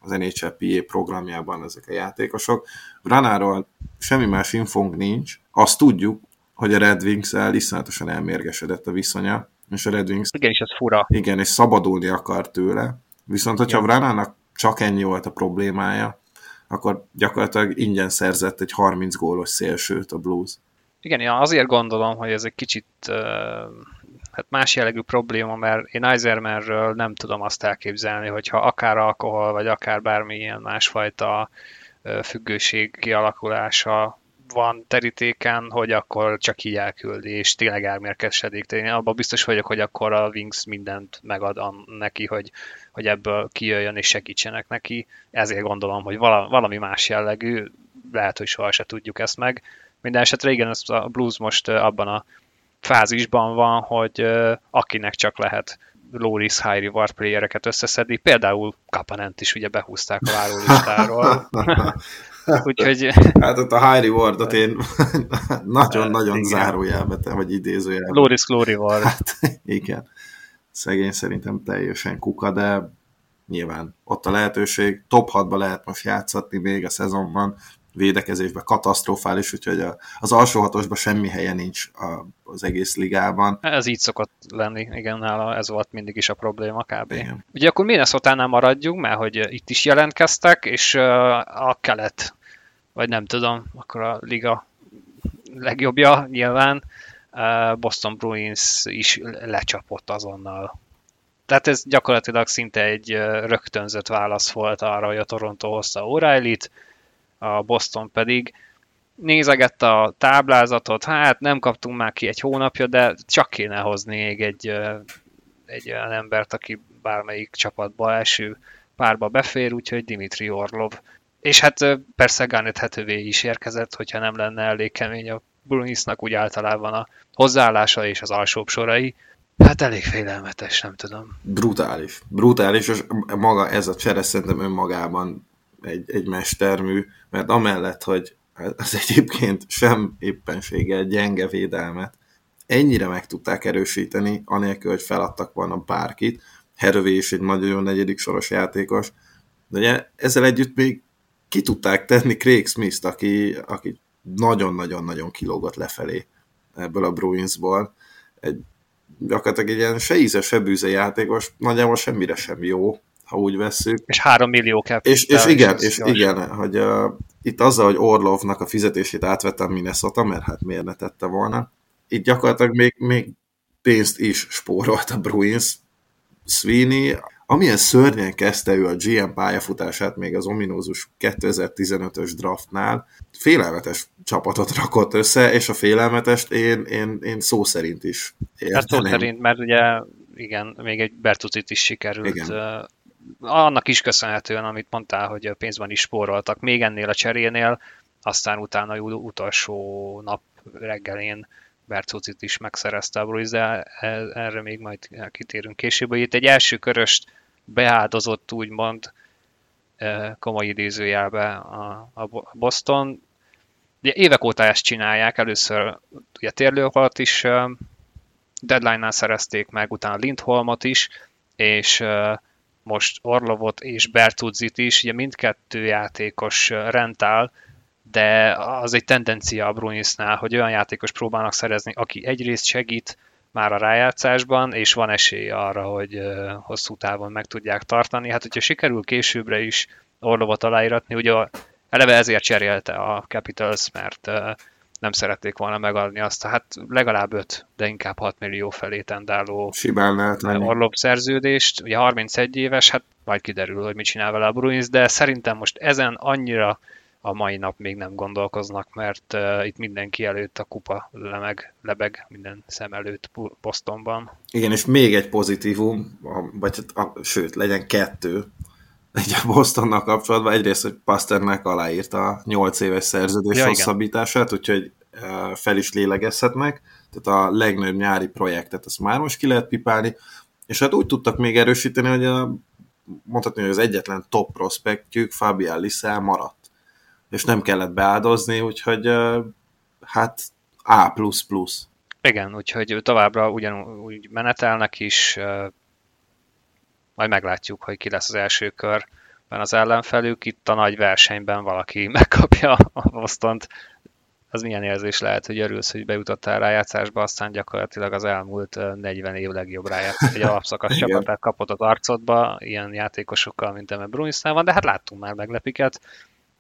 az NHLPA programjában ezek a játékosok. Vranáról semmi más infónk nincs. Azt tudjuk, hogy a Red Wings-el iszonyatosan elmérgesedett a viszonya, és a Red Wings... Igen, és ez fura. Igen, és szabadulni akar tőle. Viszont, hogyha Vranának csak ennyi volt a problémája, akkor gyakorlatilag ingyen szerzett egy 30 gólos szélsőt a Blues. Igen, ja, azért gondolom, hogy ez egy kicsit uh, hát más jellegű probléma, mert én Eisermanről nem tudom azt elképzelni, hogyha akár alkohol, vagy akár bármilyen másfajta függőség kialakulása van terítéken, hogy akkor csak így elküldi, és tényleg elmérkesedik. Én abban biztos vagyok, hogy akkor a Wings mindent megad neki, hogy, hogy ebből kijöjjön és segítsenek neki. Ezért gondolom, hogy valami más jellegű, lehet, hogy soha se tudjuk ezt meg. Minden esetre igen, a Blues most abban a fázisban van, hogy akinek csak lehet low-risk, high reward playereket összeszedni, például Kapanent is ugye behúzták a várólistáról. Úgyhogy... Hát ott a high rewardot én nagyon-nagyon zárójelbe, vagy idézőjelbe. Low risk, low reward. Hát igen. Szegény szerintem teljesen kuka, de nyilván ott a lehetőség, top 6-ba lehet most játszatni még a szezonban, védekezésben katasztrofális, úgyhogy az alsó hatosban semmi helye nincs az egész ligában. Ez így szokott lenni, igen, nála ez volt mindig is a probléma kb. Igen. Ugye akkor minnesota maradjunk, mert hogy itt is jelentkeztek, és a kelet, vagy nem tudom, akkor a liga legjobbja nyilván, Boston Bruins is lecsapott azonnal. Tehát ez gyakorlatilag szinte egy rögtönzött válasz volt arra, hogy a Toronto hozta O'Reilly-t, a Boston pedig nézegette a táblázatot, hát nem kaptunk már ki egy hónapja, de csak kéne hozni még egy, egy olyan embert, aki bármelyik csapatba első párba befér, úgyhogy Dimitri Orlov. És hát persze Garnet Hetővé is érkezett, hogyha nem lenne elég kemény a Bruinsnak úgy általában a hozzáállása és az alsóbb sorai. Hát elég félelmetes, nem tudom. Brutális. Brutális, és maga ez a csere szerintem önmagában egy, egy mestermű, mert amellett, hogy az egyébként sem éppenséggel gyenge védelmet, ennyire meg tudták erősíteni, anélkül, hogy feladtak volna bárkit. Herövé is egy nagyon jó negyedik soros játékos, de ugye ezzel együtt még ki tudták tenni Craig Smith-t, aki, aki nagyon-nagyon-nagyon kilógott lefelé ebből a Bruinsból. Egy, gyakorlatilag egy ilyen se íze, se bűze játékos, nagyjából semmire sem jó, ha úgy vesszük. És 3 millió kell. És, és igen, és igen, hogy uh, itt azzal, hogy Orlovnak a fizetését átvettem Minnesota, mert hát miért ne tette volna, itt gyakorlatilag még, még pénzt is spórolt a Bruins. Sweeney, amilyen szörnyen kezdte ő a GM pályafutását még az ominózus 2015-ös draftnál, félelmetes csapatot rakott össze, és a félelmetest én, én, én szó szerint is érteném. Hát szó szerint, mert ugye igen, még egy Bertucit is sikerült igen annak is köszönhetően, amit mondtál, hogy a pénzben is spóroltak, még ennél a cserénél, aztán utána utolsó nap reggelén Bercucit is megszerezte a Bruce, de e- erre még majd kitérünk később. Itt egy első köröst beáldozott, úgymond e, komoly idézőjelbe a, a Boston. Ugye évek óta ezt csinálják, először ugye térlő alatt is e, deadline-nál szerezték meg, utána Lindholmot is, és most Orlovot és Bertudzit is, ugye mindkettő játékos rentál, de az egy tendencia a Bruinsnál, hogy olyan játékos próbálnak szerezni, aki egyrészt segít már a rájátszásban, és van esély arra, hogy hosszú távon meg tudják tartani. Hát, hogyha sikerül későbbre is Orlovot aláíratni, ugye eleve ezért cserélte a Capitals, mert nem szerették volna megadni azt, hát legalább 5, de inkább 6 millió felé tendáló Orlov szerződést. Ugye 31 éves, hát majd kiderül, hogy mit csinál vele a Bruins, de szerintem most ezen annyira a mai nap még nem gondolkoznak, mert uh, itt mindenki előtt a kupa lemeg, lebeg minden szem előtt Bostonban. Igen, és még egy pozitívum, vagy hát, a, sőt, legyen kettő, egy a Bostonnal kapcsolatban egyrészt, hogy Pasternak aláírta a 8 éves szerződés ja, hosszabbítását, úgyhogy fel is lélegezhetnek, tehát a legnagyobb nyári projektet azt már most ki lehet pipálni, és hát úgy tudtak még erősíteni, hogy a, mondhatni, hogy az egyetlen top prospektjük Fabian Lissel maradt, és nem kellett beáldozni, úgyhogy hát A++. Igen, úgyhogy továbbra ugyanúgy menetelnek is, majd meglátjuk, hogy ki lesz az első körben az ellenfelük. Itt a nagy versenyben valaki megkapja a Bostont. Az milyen érzés lehet, hogy örülsz, hogy bejutottál rájátszásba, aztán gyakorlatilag az elmúlt 40 év legjobb rájátszás, egy alapszakasz csapatát kapott az arcodba, ilyen játékosokkal, mint Eme Bruinsnál van, de hát láttunk már meglepiket.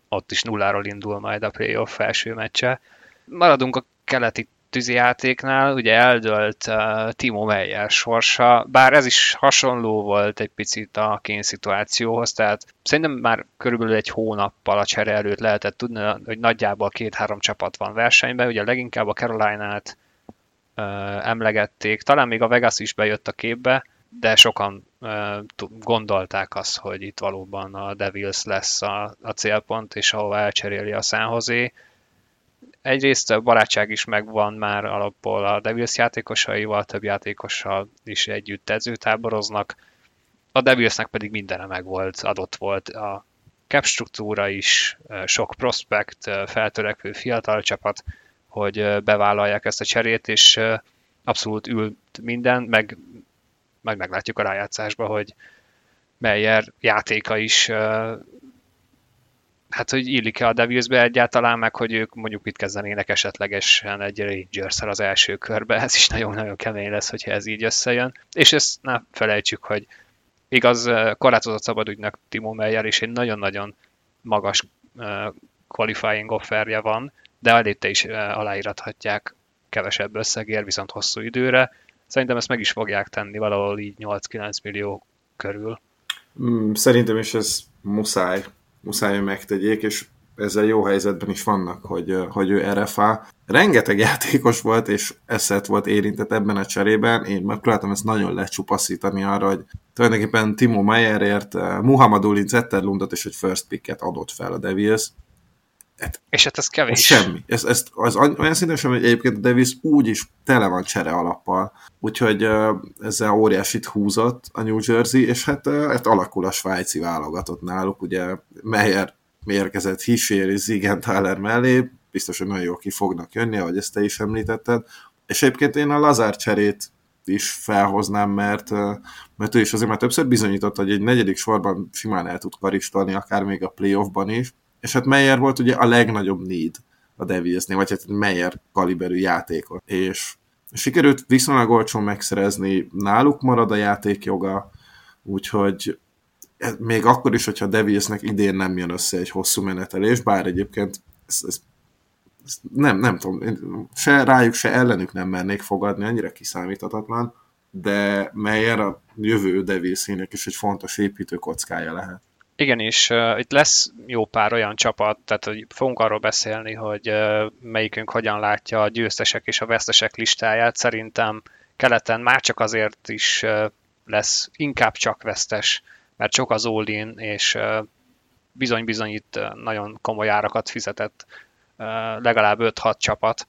Ott is nulláról indul majd a playoff első meccse. Maradunk a keleti tűzijátéknál ugye eldölt uh, Timo Meyer sorsa, bár ez is hasonló volt egy picit a kén szituációhoz, tehát szerintem már körülbelül egy hónappal a csere előtt lehetett tudni, hogy nagyjából két-három csapat van versenyben, ugye leginkább a Caroline-át uh, emlegették, talán még a Vegas is bejött a képbe, de sokan uh, gondolták azt, hogy itt valóban a Devils lesz a, a célpont, és ahova elcseréli a San Jose egyrészt a barátság is megvan már alapból a Devils játékosaival, több játékossal is együtt edzőtáboroznak. A Devilsnek pedig mindene meg volt, adott volt a cap struktúra is, sok prospekt, feltörekvő fiatal csapat, hogy bevállalják ezt a cserét, és abszolút ült minden, meg, meg meglátjuk a rájátszásba, hogy Meyer játéka is hát hogy illik-e a Devilsbe egyáltalán, meg hogy ők mondjuk mit kezdenének esetlegesen egy rangers az első körbe, ez is nagyon-nagyon kemény lesz, hogyha ez így összejön. És ezt ne felejtsük, hogy igaz, korlátozott szabadügynek Timo Meyer is egy nagyon-nagyon magas qualifying offerje van, de előtte is aláírathatják kevesebb összegért, viszont hosszú időre. Szerintem ezt meg is fogják tenni valahol így 8-9 millió körül. Mm, szerintem is ez muszáj, muszáj, hogy megtegyék, és ezzel jó helyzetben is vannak, hogy, hogy ő RFA. Rengeteg játékos volt, és eszet volt érintett ebben a cserében. Én megpróbáltam ezt nagyon lecsupaszítani arra, hogy tulajdonképpen Timo Meyerért Muhammad Ulin Zetterlundot és egy first picket adott fel a Devils. Hát, és hát ez kevés. Ez semmi. Ez, ez, az olyan szinten sem, hogy egyébként a Davis úgy is tele van csere alappal. Úgyhogy ezzel óriásit húzott a New Jersey, és hát, hát alakul a svájci válogatott náluk. Ugye Meyer mérkezett Hissér és Zigenthaler mellé, biztos, hogy nagyon jól ki fognak jönni, ahogy ezt te is említetted. És egyébként én a Lazár cserét is felhoznám, mert, mert ő is azért már többször bizonyította, hogy egy negyedik sorban simán el tud karistolni, akár még a playoffban is. És hát Meyer volt ugye a legnagyobb need a Devilsnél, vagy hát Meyer kaliberű játékot. És sikerült viszonylag olcsón megszerezni, náluk marad a játékjoga, úgyhogy még akkor is, hogyha Devilsnek idén nem jön össze egy hosszú menetelés, bár egyébként ez, ez, ez nem, nem tudom, se rájuk, se ellenük nem mernék fogadni, annyira kiszámíthatatlan, de Meyer a jövő Devilsének is egy fontos építőkockája lehet. Igen, és uh, itt lesz jó pár olyan csapat, tehát hogy fogunk arról beszélni, hogy uh, melyikünk hogyan látja a győztesek és a vesztesek listáját. Szerintem keleten már csak azért is uh, lesz inkább csak vesztes mert sok az all és bizony-bizony itt nagyon komoly árakat fizetett legalább 5-6 csapat,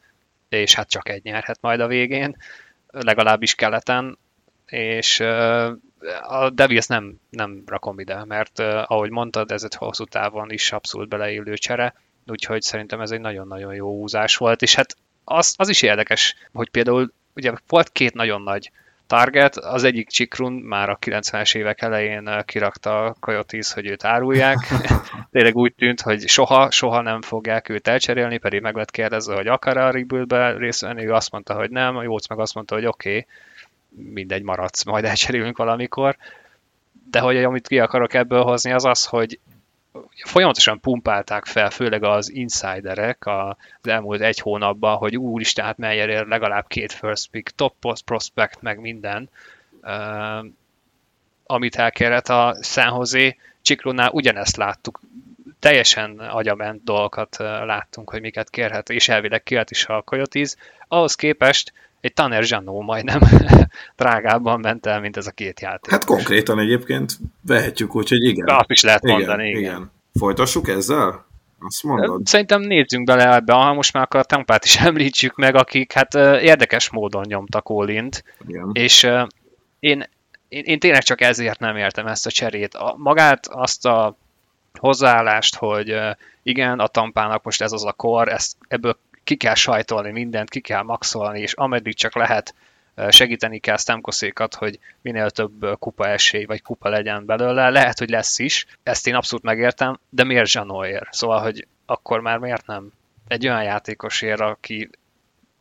és hát csak egy nyerhet majd a végén, legalábbis keleten, és a Devils nem, nem rakom ide, mert ahogy mondtad, ez egy hosszú távon is abszolút beleillő csere, úgyhogy szerintem ez egy nagyon-nagyon jó húzás volt, és hát az, az is érdekes, hogy például ugye volt két nagyon nagy Target, az egyik Csikrun már a 90-es évek elején kirakta a Coyotes, hogy őt árulják. Tényleg úgy tűnt, hogy soha, soha nem fogják őt elcserélni, pedig meg lett kérdezve, hogy akar a rebuildbe részt venni, ő azt mondta, hogy nem, a Jóc meg azt mondta, hogy oké, okay, mindegy, maradsz, majd elcserélünk valamikor. De hogy amit ki akarok ebből hozni, az az, hogy folyamatosan pumpálták fel, főleg az insiderek az elmúlt egy hónapban, hogy úristen, hát Meyerért legalább két first pick, top post prospect, meg minden, uh, amit elkérhet a San Jose. Csikrónál ugyanezt láttuk, teljesen agyament dolgokat láttunk, hogy miket kérhet, és elvileg kért is a Coyotes. Ahhoz képest egy Tanner Zsanó majdnem drágábban ment el, mint ez a két játék. Hát konkrétan egyébként vehetjük úgy, hogy igen. Azt is lehet mondani, igen. igen. igen. Folytassuk ezzel? Azt mondod? Szerintem nézzünk bele ebbe, ha most már akkor a Tampát is említsük meg, akik hát érdekes módon nyomtak Olint, és én, én, én tényleg csak ezért nem értem ezt a cserét. A, magát azt a hozzáállást, hogy igen, a tampának most ez az a kor, ezt, ebből ki kell sajtolni mindent, ki kell maxolni, és ameddig csak lehet segíteni kell Stamkoszékat, hogy minél több kupa esély vagy kupa legyen belőle. Lehet, hogy lesz is, ezt én abszolút megértem, de miért Zsanóért? Szóval, hogy akkor már miért nem egy olyan játékosért, aki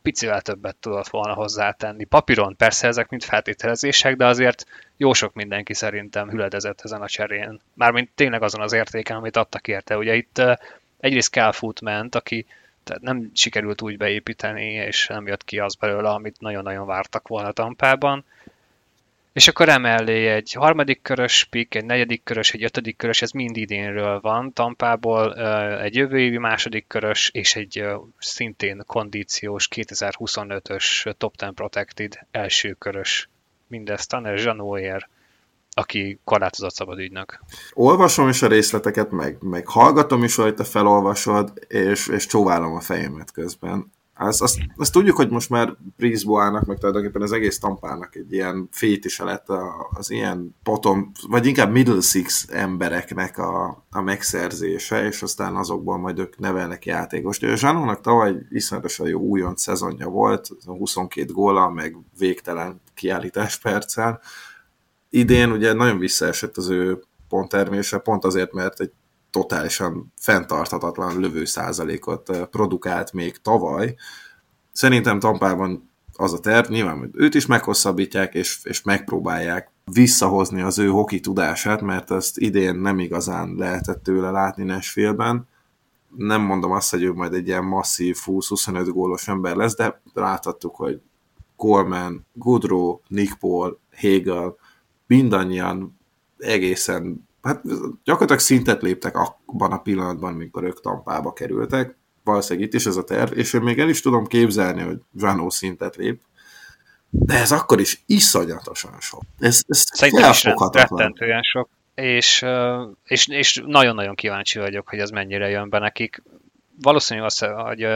picivel többet tudott volna hozzátenni. Papíron persze ezek mind feltételezések, de azért jó sok mindenki szerintem hüledezett ezen a cserén. Mármint tényleg azon az értéken, amit adtak érte. Ugye itt egyrészt Calfoot ment, aki tehát nem sikerült úgy beépíteni, és nem jött ki az belőle, amit nagyon-nagyon vártak volna Tampában. És akkor emellé egy harmadik körös pick, egy negyedik körös, egy ötödik körös, ez mind idénről van. Tampából egy jövő évi második körös, és egy szintén kondíciós 2025-ös Top 10 Protected első körös. Mindezt Tanner Zsanóért aki korlátozott szabad ügynök. Olvasom is a részleteket, meg, meg hallgatom is, hogy te felolvasod, és, és csóválom a fejemet közben. Azt, azt, azt tudjuk, hogy most már Brisboának, meg tulajdonképpen az egész tampának egy ilyen fétise lett az ilyen potom, vagy inkább middle six embereknek a, a megszerzése, és aztán azokból majd ők nevelnek játékost. Zsanónak tavaly iszonyatosan jó újon szezonja volt, 22 góla, meg végtelen kiállítás perccel, idén ugye nagyon visszaesett az ő ponttermése, pont azért, mert egy totálisan fenntarthatatlan lövő százalékot produkált még tavaly. Szerintem Tampában az a terv, nyilván hogy őt is meghosszabbítják, és, és megpróbálják visszahozni az ő hoki tudását, mert ezt idén nem igazán lehetett tőle látni Nashville-ben. Nem mondom azt, hogy ő majd egy ilyen masszív 20-25 gólos ember lesz, de láthattuk, hogy Coleman, Goodrow, Nick Paul, Hegel, mindannyian egészen, hát gyakorlatilag szintet léptek abban a pillanatban, amikor ők Tampába kerültek. Valószínűleg itt is ez a terv, és én még el is tudom képzelni, hogy Zsanó szintet lép, de ez akkor is iszonyatosan sok. Ez, ez Szerintem is rettentően sok. És, és, és nagyon-nagyon kíváncsi vagyok, hogy ez mennyire jön be nekik. Valószínű az, hogy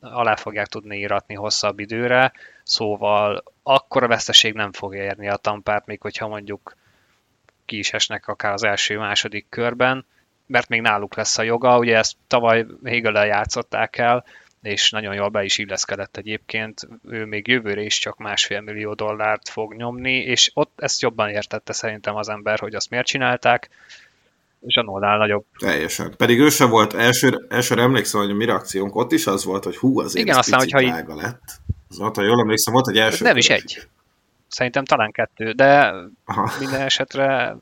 alá fogják tudni íratni hosszabb időre, szóval akkor a veszteség nem fog érni a tampát, még hogyha mondjuk ki is esnek akár az első-második körben, mert még náluk lesz a joga, ugye ezt tavaly hegel játszották el, és nagyon jól be is illeszkedett egyébként. Ő még jövőre is csak másfél millió dollárt fog nyomni, és ott ezt jobban értette szerintem az ember, hogy azt miért csinálták, Nolnál nagyobb. Teljesen. Pedig ő sem volt, első, elsőre emlékszem, hogy a mi reakciónk ott is az volt, hogy hú, azért Igen, aztán, hogyha így... lett. Az volt, ha jól emlékszem, volt egy első. Nem is egy. Szerintem talán kettő, de Aha. minden esetre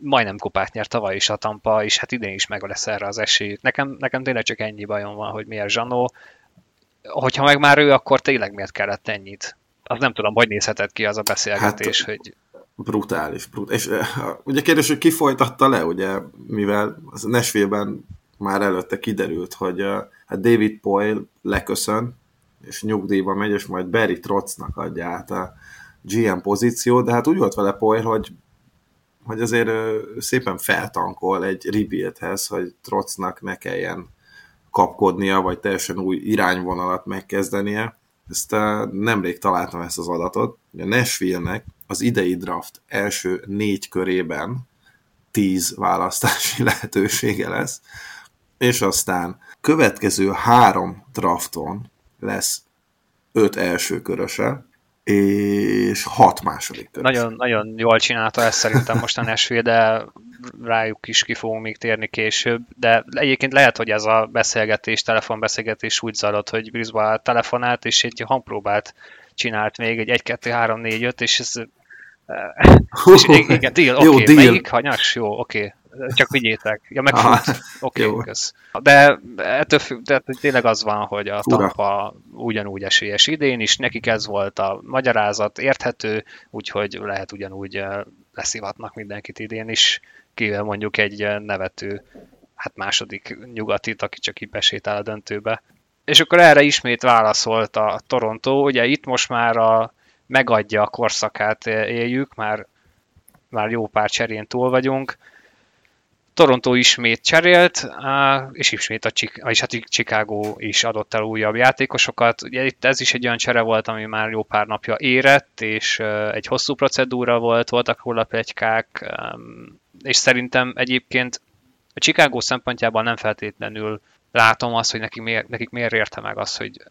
majdnem kupát nyert tavaly is a Tampa, és hát idén is meg lesz erre az esély. Nekem, nekem tényleg csak ennyi bajom van, hogy miért Zsanó. Hogyha meg már ő, akkor tényleg miért kellett ennyit? Az nem tudom, hogy nézhetett ki az a beszélgetés, hát, hogy... Brutális, brutális. És ugye kérdés, hogy ki folytatta le, ugye, mivel az Nesvében már előtte kiderült, hogy hát David Poyle leköszön, és nyugdíjba megy, és majd Barry Trotznak adja át a GM pozíció, de hát úgy volt vele Poyle, hogy hogy azért szépen feltankol egy rebuildhez, hogy Trotznak ne kelljen kapkodnia, vagy teljesen új irányvonalat megkezdenie. Ezt nemrég találtam ezt az adatot. A Nashville-nek az idei draft első négy körében tíz választási lehetősége lesz, és aztán következő három drafton lesz öt első köröse, és hat második körös. Nagyon, nagyon jól csinálta ezt szerintem most a Nashville, de rájuk is ki fogunk még térni később, de egyébként lehet, hogy ez a beszélgetés, telefonbeszélgetés úgy zajlott, hogy Brisbane telefonált, és egy hangpróbát csinált még, egy 1, 2, 3, 4, 5, és ez és igen, deal, oké, okay, melyik hanyas? Jó, oké. Okay csak vigyétek. Ja, meg Oké, okay, kösz. De ettől függ, de tényleg az van, hogy a Fura. Tampa ugyanúgy esélyes idén is, nekik ez volt a magyarázat, érthető, úgyhogy lehet ugyanúgy leszivatnak mindenkit idén is, kivel mondjuk egy nevető, hát második nyugatit, aki csak így besétál a döntőbe. És akkor erre ismét válaszolt a Toronto, ugye itt most már a megadja a korszakát éljük, már, már jó pár cserén túl vagyunk, Toronto ismét cserélt, és ismét a, Chicago, és hát Chicago is adott el újabb játékosokat. Ugye itt ez is egy olyan csere volt, ami már jó pár napja érett, és egy hosszú procedúra volt, voltak róla plegykák, és szerintem egyébként a Chicago szempontjában nem feltétlenül látom azt, hogy nekik miért, nekik miért érte meg az, hogy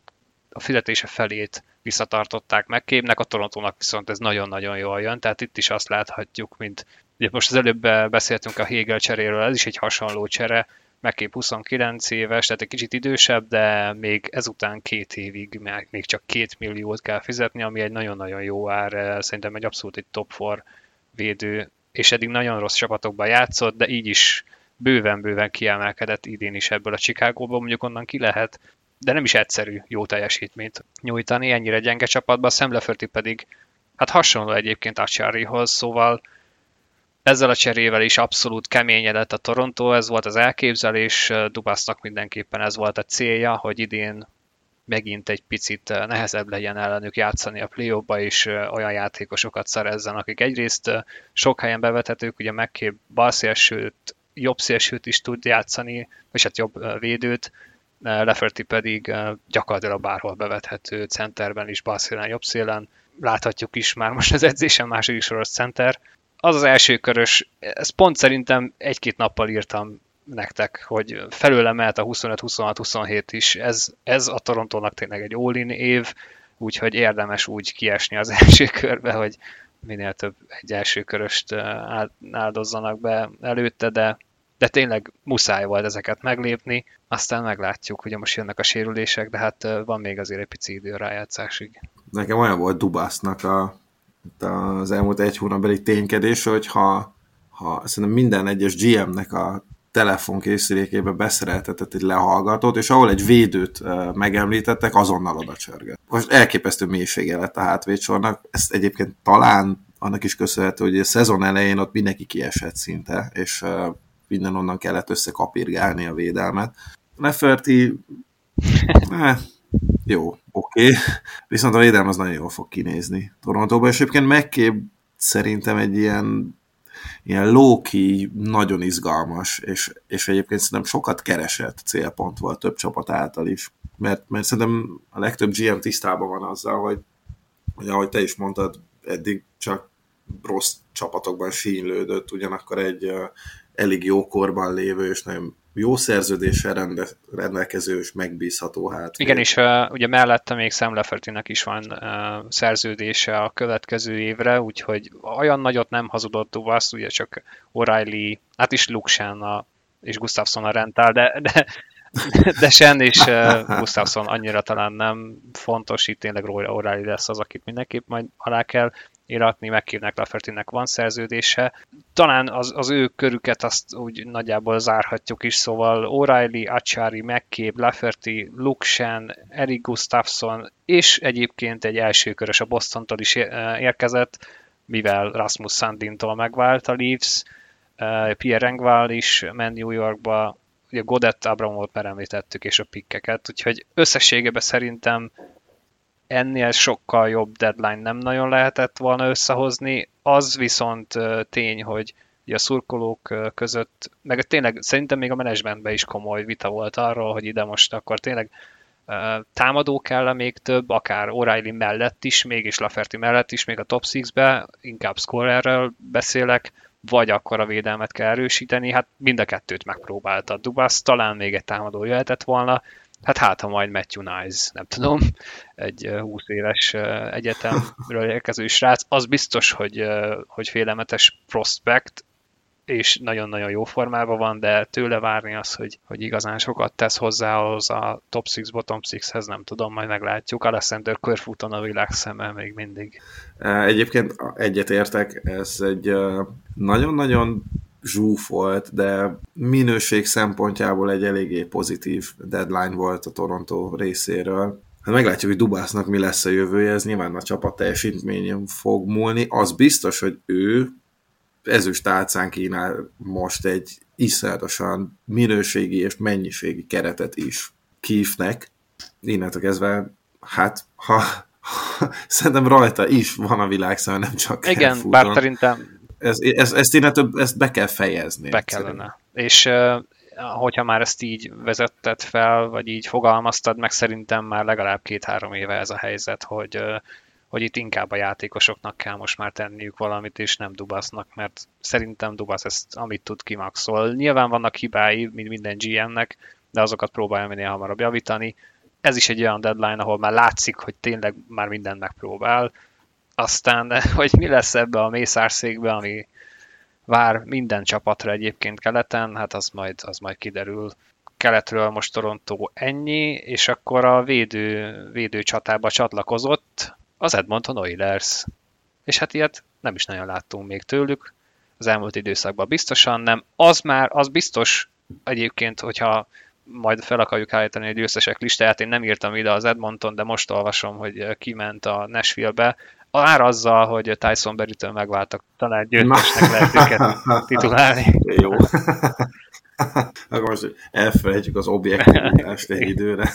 a fizetése felét visszatartották meg Képnek, a Torontónak viszont ez nagyon-nagyon jól jön, tehát itt is azt láthatjuk, mint Ugye most az előbb beszéltünk a Hegel cseréről, ez is egy hasonló csere, megkép 29 éves, tehát egy kicsit idősebb, de még ezután két évig még csak két milliót kell fizetni, ami egy nagyon-nagyon jó ár, szerintem egy abszolút egy top 4 védő, és eddig nagyon rossz csapatokban játszott, de így is bőven-bőven kiemelkedett idén is ebből a Chicagóból, mondjuk onnan ki lehet, de nem is egyszerű jó teljesítményt nyújtani ennyire gyenge csapatban, Szemleförti pedig hát hasonló egyébként Acsárihoz, szóval ezzel a cserével is abszolút keményedett a Toronto, ez volt az elképzelés, Dubasznak mindenképpen ez volt a célja, hogy idén megint egy picit nehezebb legyen ellenük játszani a play és olyan játékosokat szerezzen, akik egyrészt sok helyen bevethetők, ugye megkép balszélsőt, jobb szélsőt is tud játszani, vagy hát jobb védőt, Leferti pedig gyakorlatilag bárhol bevethető, centerben is, balszélen, jobb szélen. Láthatjuk is már most az edzésen második soros center, az az első körös, ezt pont szerintem egy-két nappal írtam nektek, hogy felőle mehet a 25-26-27 is. Ez, ez a Torontónak tényleg egy all év, úgyhogy érdemes úgy kiesni az első körbe, hogy minél több egy első köröst áldozzanak be előtte, de de tényleg muszáj volt ezeket meglépni, aztán meglátjuk, hogy most jönnek a sérülések, de hát van még azért egy pici idő rájátszásig. Nekem olyan volt Dubásznak a, az elmúlt egy hónapbeli ténykedés, hogy ha, ha szerintem minden egyes GM-nek a telefonkészülékébe beszereltetett egy lehallgatót, és ahol egy védőt megemlítettek, azonnal oda csörgött. Most elképesztő mélysége lett a hátvédsornak. Ezt egyébként talán annak is köszönhető, hogy a szezon elején ott mindenki kiesett szinte, és minden onnan kellett összekapirgálni a védelmet. Neferti, eh, jó, oké. Okay. Viszont a védelem az nagyon jól fog kinézni Torontóban, és egyébként megképp szerintem egy ilyen ilyen Loki nagyon izgalmas, és, és egyébként szerintem sokat keresett célpont volt több csapat által is. Mert, mert szerintem a legtöbb GM tisztában van azzal, hogy, hogy ahogy te is mondtad, eddig csak rossz csapatokban sínlődött, ugyanakkor egy uh, elég jó korban lévő és nagyon jó szerződéssel rende, rendelkező és megbízható hát. Igen, és uh, ugye mellette még Sam Leffertinek is van uh, szerződése a következő évre, úgyhogy olyan nagyot nem hazudott Duvaszt, ugye csak O'Reilly, hát is Luxán a, és Gustafsson a rentál, de, de, de Sen és uh, Gustafsson annyira talán nem fontos, itt tényleg O'Reilly lesz az, akit mindenképp majd alá kell iratni, megkívnak Laffertinek van szerződése. Talán az, az ő körüket azt úgy nagyjából zárhatjuk is, szóval O'Reilly, Achari, McCabe, Lafferty, Luke Eric Gustafsson, és egyébként egy elsőkörös a Bostontól is érkezett, mivel Rasmus Sandintól megvált a Leafs, Pierre Engvall is ment New Yorkba, ugye Godett Abramot már említettük, és a pikkeket, úgyhogy összességében szerintem ennél sokkal jobb deadline nem nagyon lehetett volna összehozni. Az viszont tény, hogy a szurkolók között, meg tényleg szerintem még a menedzsmentben is komoly vita volt arról, hogy ide most akkor tényleg támadó kell még több, akár O'Reilly mellett is, még és Laferti mellett is, még a top 6-be, inkább scorerről beszélek, vagy akkor a védelmet kell erősíteni, hát mind a kettőt megpróbálta Dubas, talán még egy támadó jöhetett volna, Hát hát, ha majd Matthew Nice, nem tudom, egy 20 éves egyetemről érkező srác, az biztos, hogy, hogy félelmetes prospekt, és nagyon-nagyon jó formában van, de tőle várni az, hogy, hogy igazán sokat tesz hozzá ahhoz a top 6, bottom 6-hez, nem tudom, majd meglátjuk. Alexander Körfúton a világ szemmel még mindig. Egyébként egyetértek, ez egy nagyon-nagyon zsúfolt, de minőség szempontjából egy eléggé pozitív deadline volt a Toronto részéről. Hát meglátjuk, hogy Dubásznak mi lesz a jövője, ez nyilván a csapat teljesítményen fog múlni. Az biztos, hogy ő ezüst tálcán kínál most egy iszonyatosan minőségi és mennyiségi keretet is Kívnek. Innentől kezdve, hát ha, ha szerintem rajta is van a világ, szóval nem csak Igen, bár szerintem ez, ez, ezt én több, ezt be kell fejezni. Be kellene. Szerintem. És hogyha már ezt így vezetted fel, vagy így fogalmaztad, meg szerintem már legalább két-három éve ez a helyzet, hogy, hogy itt inkább a játékosoknak kell most már tenniük valamit, és nem Dubasznak, mert szerintem Dubasz ezt, amit tud, kimaxol. Nyilván vannak hibái, mint minden GM-nek, de azokat próbálja minél hamarabb javítani. Ez is egy olyan deadline, ahol már látszik, hogy tényleg már mindent megpróbál, aztán, hogy mi lesz ebbe a mészárszékbe, ami vár minden csapatra egyébként keleten, hát az majd, az majd kiderül. Keletről most Toronto ennyi, és akkor a védő, védő csatába csatlakozott az Edmonton Oilers. És hát ilyet nem is nagyon láttunk még tőlük, az elmúlt időszakban biztosan nem. Az már, az biztos egyébként, hogyha majd fel akarjuk állítani egy győztesek listáját, én nem írtam ide az Edmonton, de most olvasom, hogy kiment a Nashville-be, már azzal, hogy Tyson Berry-től megváltak, talán győztesnek lehet őket titulálni. Jó. Akkor most elfelejtjük az objektivitást egy időre.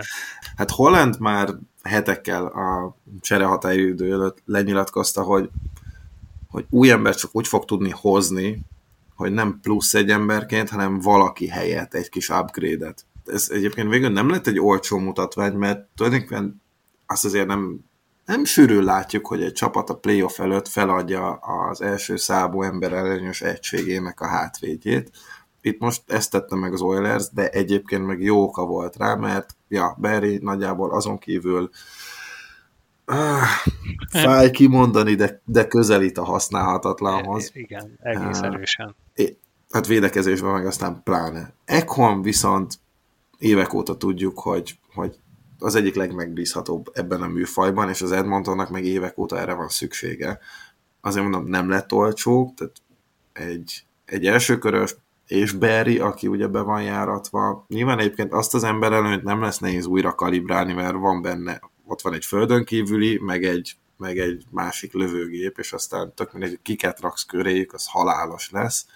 hát Holland már hetekkel a cserehatályú idő előtt lenyilatkozta, hogy, hogy új ember csak úgy fog tudni hozni, hogy nem plusz egy emberként, hanem valaki helyett egy kis upgrade-et. Ez egyébként végül nem lett egy olcsó mutatvány, mert tulajdonképpen azt azért nem nem sűrűn látjuk, hogy egy csapat a playoff előtt feladja az első számú ember előnyös egységének a hátvédjét. Itt most ezt tette meg az Oilers, de egyébként meg jó oka volt rá, mert ja, Barry nagyjából azon kívül ah, fáj kimondani, de, de közelít a használhatatlanhoz. Igen, egész erősen. hát védekezésben meg aztán pláne. Ekholm viszont évek óta tudjuk, hogy, hogy az egyik legmegbízhatóbb ebben a műfajban, és az Edmontonnak meg évek óta erre van szüksége. Azért mondom, nem lett olcsó, tehát egy, egy elsőkörös és Barry, aki ugye be van járatva. Nyilván egyébként azt az ember előnyt nem lesz nehéz újra kalibrálni, mert van benne, ott van egy földön kívüli, meg egy, meg egy másik lövőgép, és aztán tök mindegy, kiket raksz köréjük, az halálos lesz.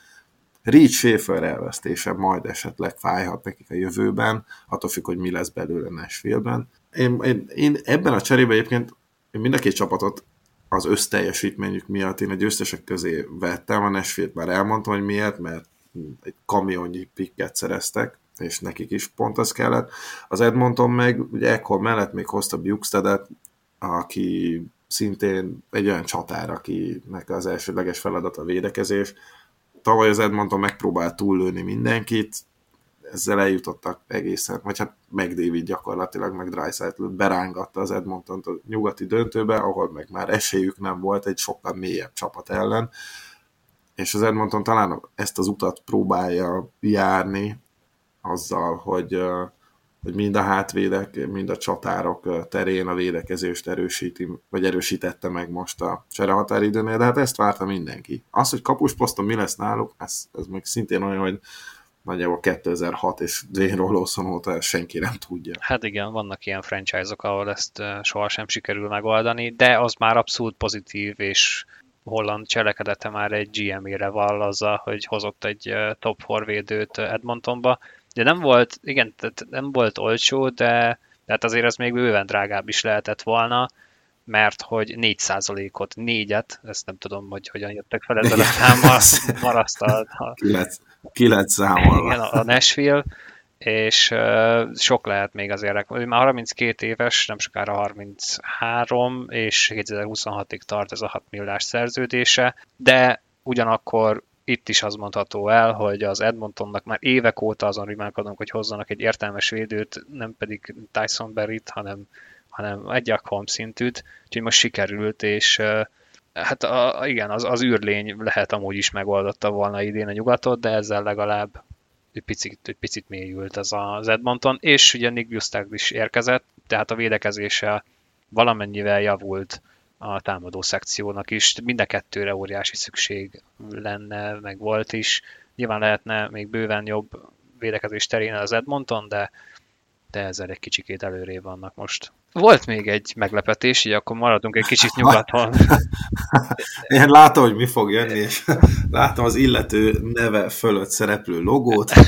Reed Schaefer elvesztése majd esetleg fájhat nekik a jövőben, attól függ, hogy mi lesz belőle Nashville-ben. Én, én, én ebben a cserében egyébként én mind a két csapatot az összteljesítményük miatt én a győztesek közé vettem, a Nashville-t már elmondtam, hogy miért, mert egy kamionnyi pikket szereztek, és nekik is pont az kellett. Az Edmonton meg ugye ekkor mellett még hozta Bukestedet, aki szintén egy olyan csatár, akinek az elsődleges feladat a védekezés. Tavaly az Edmonton megpróbált túllőni mindenkit, ezzel eljutottak egészen, vagy hát meg David gyakorlatilag, meg Dreisaitl berángatta az edmonton a nyugati döntőbe, ahol meg már esélyük nem volt egy sokkal mélyebb csapat ellen. És az Edmonton talán ezt az utat próbálja járni azzal, hogy, hogy mind a hátvédek, mind a csatárok terén a védekezést erősíti, vagy erősítette meg most a cserehatáridőnél, de hát ezt várta mindenki. Az, hogy kapusposzton mi lesz náluk, ez, ez még szintén olyan, hogy nagyjából 2006 és Dwayne Rolloson óta senki nem tudja. Hát igen, vannak ilyen franchise-ok, ahol ezt sohasem sikerül megoldani, de az már abszolút pozitív, és holland cselekedete már egy GM-ére vall azzal, hogy hozott egy top 4 védőt Edmontonba. De nem volt, igen, tehát nem volt olcsó, de tehát azért ez még bőven drágább is lehetett volna, mert hogy 4%-ot, négyet, ezt nem tudom, hogy hogyan jöttek fel ezzel a számmal, marasztalt. Ki lett számolva. Igen, a Nashville, és uh, sok lehet még azért. Már 32 éves, nem sokára 33, és 2026-ig tart ez a 6 milliós szerződése, de ugyanakkor itt is az mondható el, hogy az Edmontonnak már évek óta azon rimálkodunk, hogy hozzanak egy értelmes védőt, nem pedig Tyson Berryt, hanem, hanem egy Akholm szintűt, úgyhogy most sikerült, és hát a, igen, az, az űrlény lehet amúgy is megoldotta volna idén a nyugatot, de ezzel legalább egy picit, egy picit mélyült az az Edmonton, és ugye Nick Bustag is érkezett, tehát a védekezése valamennyivel javult a támadó szekciónak is. Mind a kettőre óriási szükség lenne, meg volt is. Nyilván lehetne még bőven jobb védekezés terén az Edmonton, de, de ezzel egy kicsikét előrébb vannak most. Volt még egy meglepetés, így akkor maradunk egy kicsit nyugaton. Én látom, hogy mi fog jönni, és látom az illető neve fölött szereplő logót.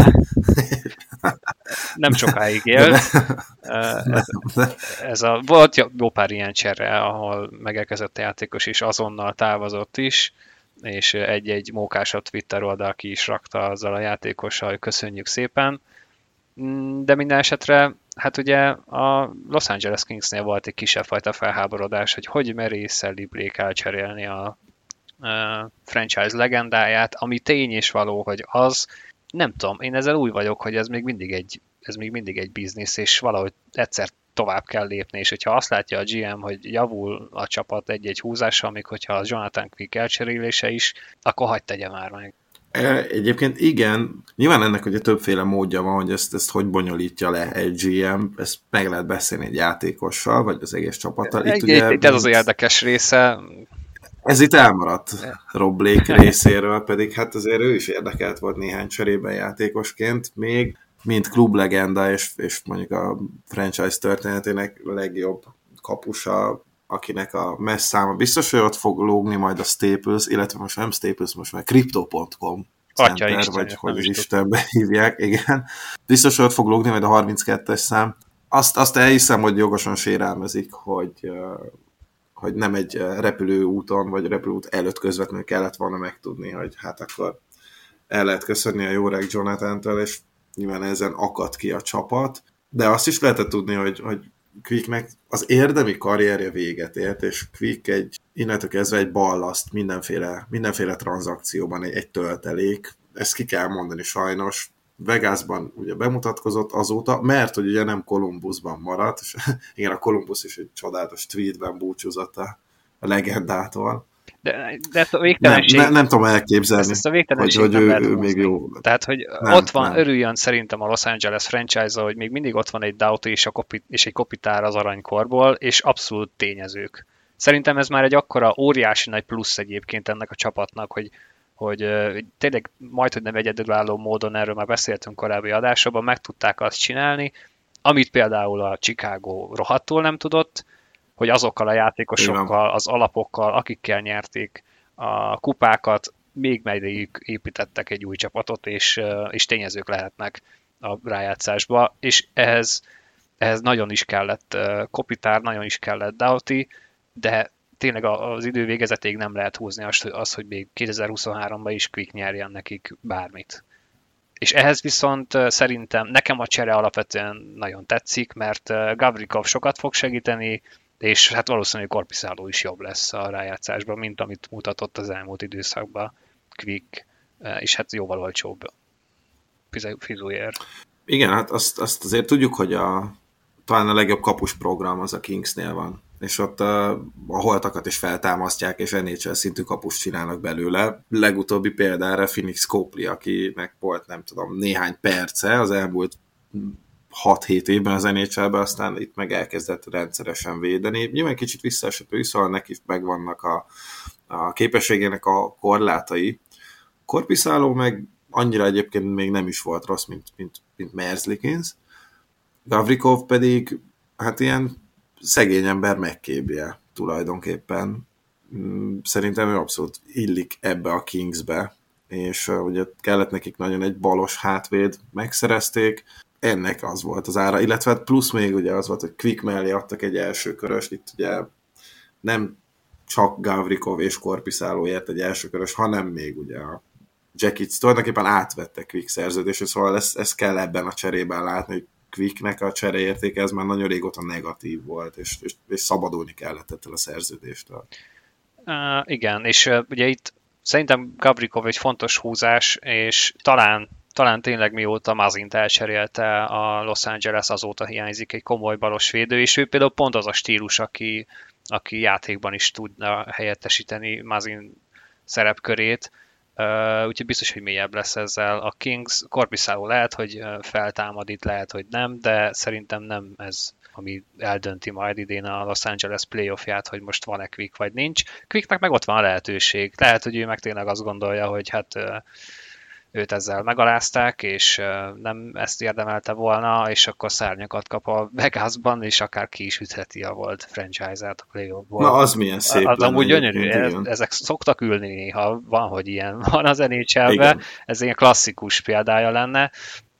Nem sokáig él. Ez, ez a, volt jó pár ilyen csere, ahol megérkezett a játékos, és azonnal távozott is, és egy-egy mókásat Twitter oldal ki is rakta azzal a játékossal, hogy köszönjük szépen. Mm, de minden esetre hát ugye a Los Angeles Kingsnél volt egy kisebb fajta felháborodás, hogy hogy merész Libré elcserélni a, a franchise legendáját, ami tény és való, hogy az, nem tudom, én ezzel új vagyok, hogy ez még mindig egy, ez még mindig egy biznisz, és valahogy egyszer tovább kell lépni, és hogyha azt látja a GM, hogy javul a csapat egy-egy húzással, még hogyha az Jonathan Quick elcserélése is, akkor hagyd tegye már meg. E, egyébként igen, nyilván ennek ugye többféle módja van, hogy ezt, ezt hogy bonyolítja le egy GM, ezt meg lehet beszélni egy játékossal, vagy az egész csapattal. Itt, ugye, itt ez az érdekes része. Ez itt elmaradt Rob Blake részéről, pedig hát azért ő is érdekelt volt néhány cserében játékosként, még mint klublegenda, és, és mondjuk a franchise történetének legjobb kapusa, akinek a messz száma biztos, hogy ott fog lógni majd a Staples, illetve most nem Staples, most már Crypto.com Center, Isten, vagy hogy Istenbe hívják, igen. Biztos, hogy ott fog lógni majd a 32-es szám. Azt, azt elhiszem, hogy jogosan sérelmezik, hogy, hogy nem egy repülőúton, vagy repülőút előtt közvetlenül kellett volna megtudni, hogy hát akkor el lehet köszönni a jó reg Jonathan-től, és nyilván ezen akadt ki a csapat, de azt is lehetett tudni, hogy, hogy Quicknek az érdemi karrierje véget ért, és Quick egy, innentől kezdve egy ballaszt mindenféle, mindenféle tranzakcióban egy, egy töltelék. Ezt ki kell mondani sajnos. Vegasban ugye bemutatkozott azóta, mert hogy ugye nem Columbusban maradt, és igen, a Columbus is egy csodálatos tweetben búcsúzott a, legendától. De, de ezt a végtelenség... Nem, ne, nem tudom elképzelni, ezt, ezt a hogy, hogy ő, ő még jó. Tehát, hogy nem, ott van, nem. örüljön szerintem a Los Angeles franchise hogy még mindig ott van egy Doughty és, a kopi, és egy kopitár az aranykorból, és abszolút tényezők. Szerintem ez már egy akkora óriási nagy plusz egyébként ennek a csapatnak, hogy, hogy tényleg majd, hogy nem egyedülálló módon, erről már beszéltünk korábbi adásokban, meg tudták azt csinálni, amit például a Chicago rohadtul nem tudott, hogy azokkal a játékosokkal, az alapokkal, akikkel nyerték a kupákat, még melyik építettek egy új csapatot, és, és tényezők lehetnek a rájátszásba, és ehhez, ehhez nagyon is kellett Kopitár, nagyon is kellett Doughty, de tényleg az idő végezetéig nem lehet húzni azt, az, hogy még 2023-ban is Quick nyerjen nekik bármit. És ehhez viszont szerintem nekem a csere alapvetően nagyon tetszik, mert Gavrikov sokat fog segíteni, és hát valószínűleg Korpiszáló is jobb lesz a rájátszásban, mint amit mutatott az elmúlt időszakban Quick, és hát jóval olcsóbb fizújér. Igen, hát azt, azt azért tudjuk, hogy a, talán a legjobb kapus program az a Kingsnél van és ott a, a holtakat is feltámasztják, és NHL szintű kapust csinálnak belőle. Legutóbbi példára Phoenix Copley, akinek volt, nem tudom, néhány perce az elmúlt 6-7 évben az nhl aztán itt meg elkezdett rendszeresen védeni. Nyilván kicsit visszaesett ő, szóval neki megvannak a, a képességének a korlátai. Korpiszáló meg annyira egyébként még nem is volt rossz, mint, mint, mint Merzlikins. Gavrikov pedig hát ilyen szegény ember megkébje tulajdonképpen. Mm, szerintem ő abszolút illik ebbe a Kingsbe, és ugye kellett nekik nagyon egy balos hátvéd, megszerezték, ennek az volt az ára, illetve hát plusz még ugye az volt, hogy Quick mellé adtak egy első körös, itt ugye nem csak Gavrikov és Korpiszálóért egy első körös, hanem még ugye a Jackets tulajdonképpen átvette Quick szerződést, szóval ezt, ezt kell ebben a cserében látni, hogy Quicknek a csereértéke ez már nagyon régóta negatív volt, és, és, és szabadulni kellett ettől a szerződéstől. Uh, igen, és uh, ugye itt szerintem Gabrikov egy fontos húzás, és talán talán tényleg mióta Mazint elcserélte a Los Angeles, azóta hiányzik egy komoly balos védő, és ő például pont az a stílus, aki, aki játékban is tudna helyettesíteni Mazin szerepkörét, Uh, úgyhogy biztos, hogy mélyebb lesz ezzel. A Kings Korpiszáó lehet, hogy feltámad itt, lehet, hogy nem, de szerintem nem ez, ami eldönti majd idén a Los Angeles playoffját, hogy most van-e Quick vagy nincs. Quicknek meg ott van a lehetőség. Lehet, hogy ő meg tényleg azt gondolja, hogy hát uh, őt ezzel megalázták, és nem ezt érdemelte volna, és akkor szárnyakat kap a Vegasban, és akár ki is ütheti a volt franchise-át a playoffból. Na, az milyen szép. Az amúgy gyönyörű, ez, ezek szoktak ülni néha, van, hogy ilyen van az nhl ez ilyen klasszikus példája lenne.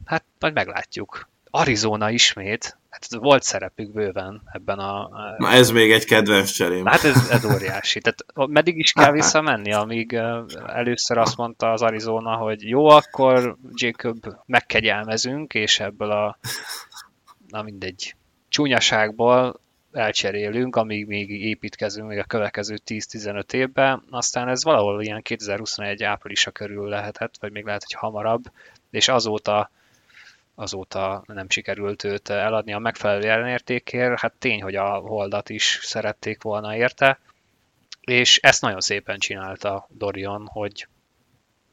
Hát majd meglátjuk. Arizona ismét, hát volt szerepük bőven ebben a... Na ez még egy kedvenc cserém. Hát ez, ez óriási. Tehát meddig is kell visszamenni, amíg először azt mondta az Arizona, hogy jó, akkor Jacob megkegyelmezünk, és ebből a na mindegy, csúnyaságból elcserélünk, amíg még építkezünk még a következő 10-15 évben, aztán ez valahol ilyen 2021 áprilisa körül lehetett, vagy még lehet, hogy hamarabb, és azóta azóta nem sikerült őt eladni a megfelelő ellenértékért. Hát tény, hogy a holdat is szerették volna érte, és ezt nagyon szépen csinálta Dorion, hogy,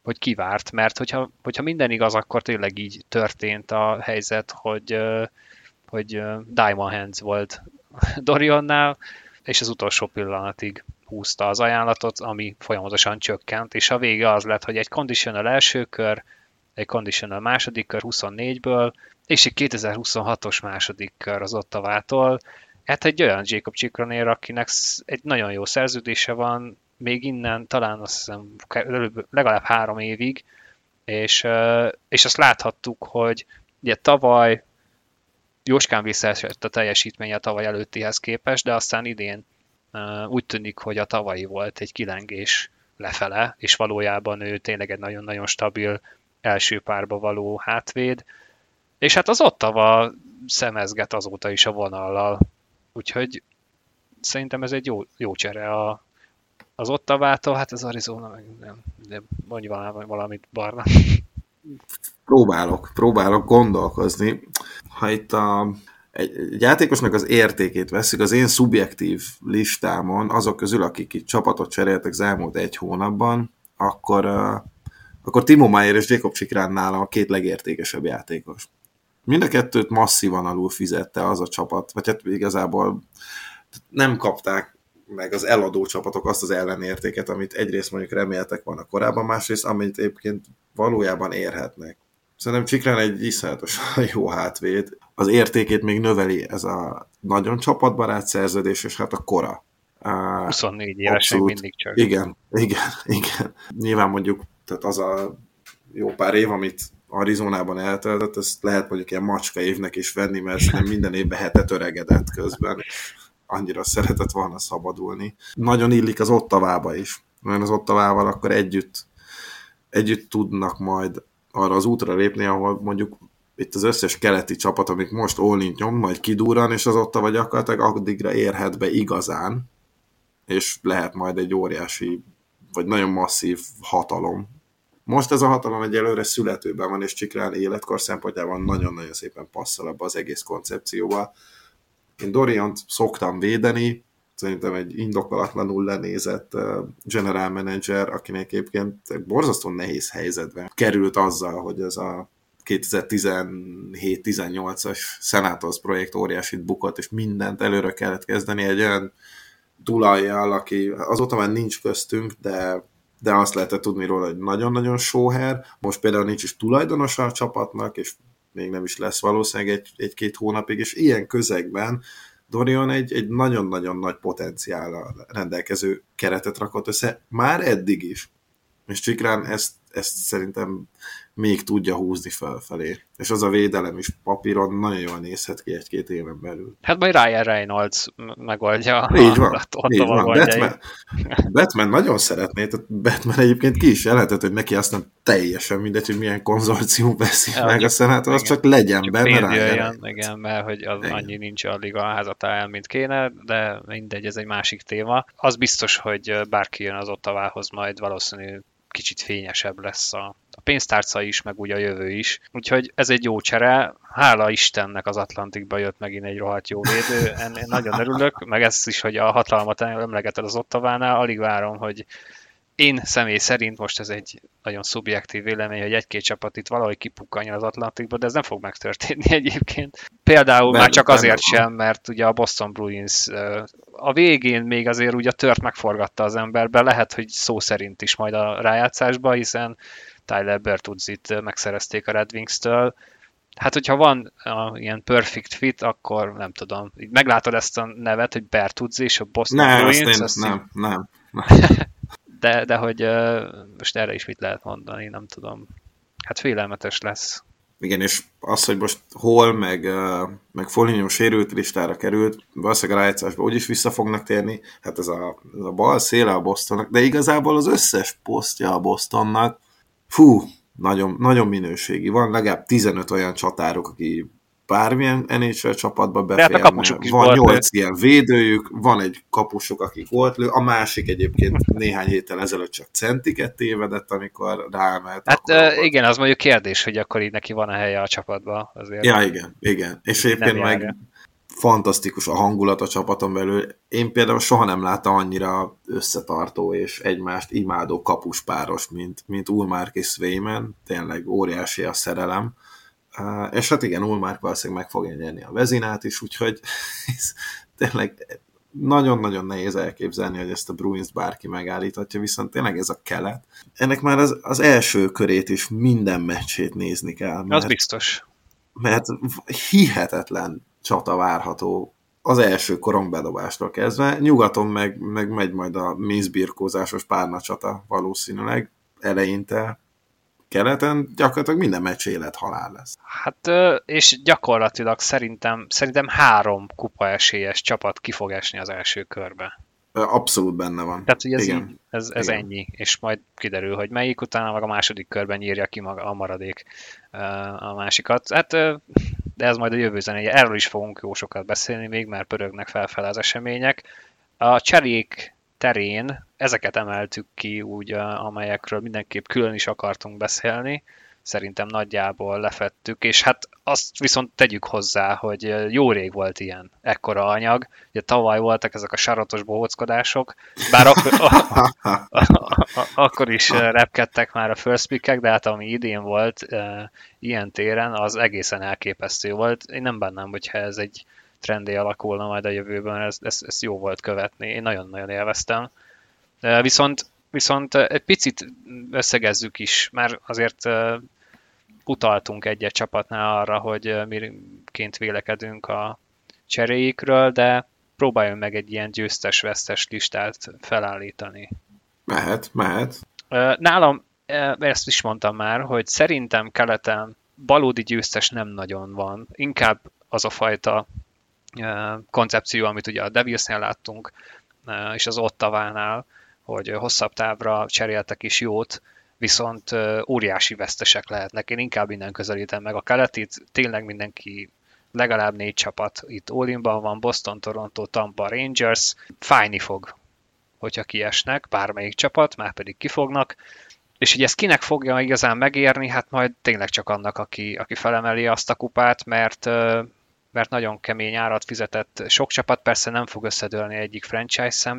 hogy kivárt, mert hogyha, hogyha minden igaz, akkor tényleg így történt a helyzet, hogy, hogy Diamond Hands volt Dorionnál, és az utolsó pillanatig húzta az ajánlatot, ami folyamatosan csökkent, és a vége az lett, hogy egy conditional első kör, egy conditional második kör 24-ből, és egy 2026-os második kör az Ottavától. Hát egy olyan Jacob Csikronér, akinek egy nagyon jó szerződése van, még innen talán azt hiszem legalább három évig, és, és azt láthattuk, hogy ugye tavaly jóskán visszaesett a teljesítménye a tavaly előttihez képest, de aztán idén úgy tűnik, hogy a tavalyi volt egy kilengés lefele, és valójában ő tényleg egy nagyon-nagyon stabil első párba való hátvéd, és hát az Ottava szemezget azóta is a vonallal, úgyhogy szerintem ez egy jó, jó csere a, az Ottavától, hát az Arizona meg nem, nem mondj valami, valamit Barna. Próbálok, próbálok gondolkozni. Ha itt a egy játékosnak az értékét veszik, az én szubjektív listámon, azok közül, akik itt csapatot cseréltek az elmúlt egy hónapban, akkor, uh, akkor Timo Meyer és Jacob Csikrán nála a két legértékesebb játékos. Mind a kettőt masszívan alul fizette az a csapat, vagy hát igazából nem kapták meg az eladó csapatok azt az ellenértéket, amit egyrészt mondjuk reméltek volna korábban, másrészt amit egyébként valójában érhetnek. Szerintem Csikrán egy iszonyatosan jó hátvéd. Az értékét még növeli ez a nagyon csapatbarát szerződés, és hát a kora. 24 évesen mindig csak. Igen, igen, igen. Nyilván mondjuk tehát az a jó pár év, amit Arizonában eltöltött, ezt lehet mondjuk ilyen macska évnek is venni, mert nem minden évben hetet öregedett közben, annyira szeretett volna szabadulni. Nagyon illik az Ottavába is, mert az Ottavával akkor együtt, együtt tudnak majd arra az útra lépni, ahol mondjuk itt az összes keleti csapat, amik most Olint nyom, majd kidúran, és az Ottava gyakorlatilag addigra érhet be igazán, és lehet majd egy óriási, vagy nagyon masszív hatalom. Most ez a hatalom egyelőre születőben van, és Csikrán életkor szempontjában nagyon-nagyon szépen passzol ebbe az egész koncepcióba. Én Doriant szoktam védeni, szerintem egy indokolatlanul lenézett general manager, akinek egyébként egy borzasztó nehéz helyzetben került azzal, hogy ez a 2017-18-as Senators projekt óriásit bukott, és mindent előre kellett kezdeni egy olyan tulajjal, aki azóta már nincs köztünk, de, de azt lehetett tudni róla, hogy nagyon-nagyon sóher. Most például nincs is tulajdonosa a csapatnak, és még nem is lesz valószínűleg egy, egy-két hónapig, és ilyen közegben Dorian egy, egy nagyon-nagyon nagy potenciállal rendelkező keretet rakott össze, már eddig is. És Csikrán ezt, ezt szerintem még tudja húzni felfelé. És az a védelem is papíron nagyon jól nézhet ki egy-két éven belül. Hát majd Ryan Reynolds megoldja. Így van, a, így van. Batman, Batman nagyon szeretné, tehát Batman egyébként ki is jelentett, hogy neki aztán teljesen mindegy, hogy milyen konzorcium veszi ja, meg a szenátor, az csak legyen csak benne Ryan Igen, mert hogy az igen. annyi nincs a liga házatáján, mint kéne, de mindegy, ez egy másik téma. Az biztos, hogy bárki jön az Ottavához majd valószínű kicsit fényesebb lesz a, a pénztárca is, meg ugye a jövő is. Úgyhogy ez egy jó csere. Hála Istennek az Atlantikba jött megint egy rohadt jó védő. Én, én nagyon örülök, meg ez is, hogy a hatalmat emlegeted az Ottavánál. Alig várom, hogy én személy szerint, most ez egy nagyon szubjektív vélemény, hogy egy-két csapat itt valahogy kipukkanjon az Atlantikba, de ez nem fog megtörténni egyébként. Például nem, már csak azért nem. sem, mert ugye a Boston Bruins a végén még azért ugye a tört megforgatta az emberbe, lehet, hogy szó szerint is majd a rájátszásba, hiszen Tyler Bertudzit megszerezték a Red Wings-től, Hát, hogyha van a, ilyen perfect fit, akkor nem tudom. Így meglátod ezt a nevet, hogy Bertuzzi és a Boston nem, Bruins? Azt én, azt nem, nem, nem. de, de hogy uh, most erre is mit lehet mondani, nem tudom. Hát félelmetes lesz. Igen, és az, hogy most hol, meg, meg Foligno sérült listára került, valószínűleg a rájátszásban úgyis vissza fognak térni, hát ez a, ez a bal széle a Bostonnak, de igazából az összes posztja a Bostonnak, fú, nagyon, nagyon minőségi. Van legalább 15 olyan csatárok, aki bármilyen NHL csapatba beférne. Hát van nyolc ilyen védőjük, van egy kapusuk, aki volt lő, a másik egyébként néhány héttel ezelőtt csak centiket tévedett, amikor ráemelt. Hát igen, az mondjuk kérdés, hogy akkor így neki van a helye a csapatba. Azért ja, igen, igen. És egyébként meg fantasztikus a hangulat a csapaton belül. Én például soha nem láttam annyira összetartó és egymást imádó kapuspáros, mint, mint Ulmark és Sveiman. Tényleg óriási a szerelem Uh, és hát igen, Ulmark valószínűleg meg fogja nyerni a vezinát is, úgyhogy ez tényleg nagyon-nagyon nehéz elképzelni, hogy ezt a Bruins bárki megállíthatja, viszont tényleg ez a kelet. Ennek már az, az első körét is minden meccsét nézni kell. Mert, az biztos. Mert hihetetlen csata várható az első bedobástól kezdve. Nyugaton meg, meg megy majd a mézbirkózásos párnacsata valószínűleg eleinte, keleten gyakorlatilag minden meccs élet-halál lesz. Hát, és gyakorlatilag szerintem, szerintem három kupa esélyes csapat ki fog esni az első körbe. Abszolút benne van. Tehát, hogy ez, Igen. Így, ez, ez Igen. ennyi, és majd kiderül, hogy melyik utána meg a második körben írja ki maga a maradék a másikat. Hát, de ez majd a jövő zenéje. Erről is fogunk jó sokat beszélni még, mert pörögnek felfel az események. A cserék terén ezeket emeltük ki, úgy, amelyekről mindenképp külön is akartunk beszélni. Szerintem nagyjából lefettük, és hát azt viszont tegyük hozzá, hogy jó rég volt ilyen, ekkora anyag. Ugye tavaly voltak ezek a saratos bohóckodások, bár akkor, a, a, a, akkor is repkedtek már a first pick de hát ami idén volt e, ilyen téren, az egészen elképesztő volt. Én nem bánnám, hogyha ez egy trendé alakulna majd a jövőben, ez, ez, ez jó volt követni. Én nagyon-nagyon élveztem. E, viszont viszont egy picit összegezzük is, mert azért utaltunk egy-egy csapatnál arra, hogy miként vélekedünk a cseréikről, de próbáljunk meg egy ilyen győztes-vesztes listát felállítani. Mehet, mehet. Nálam, ezt is mondtam már, hogy szerintem keleten valódi győztes nem nagyon van. Inkább az a fajta koncepció, amit ugye a Devilsnél láttunk, és az Ottavánál, hogy hosszabb távra cseréltek is jót, viszont óriási vesztesek lehetnek. Én inkább innen közelítem meg a keletit, tényleg mindenki legalább négy csapat itt Olinban van, Boston, Toronto, Tampa, Rangers, fájni fog, hogyha kiesnek, bármelyik csapat, már pedig kifognak, és hogy ezt kinek fogja igazán megérni, hát majd tényleg csak annak, aki, aki felemeli azt a kupát, mert mert nagyon kemény árat fizetett sok csapat, persze nem fog összedőlni egyik franchise szem,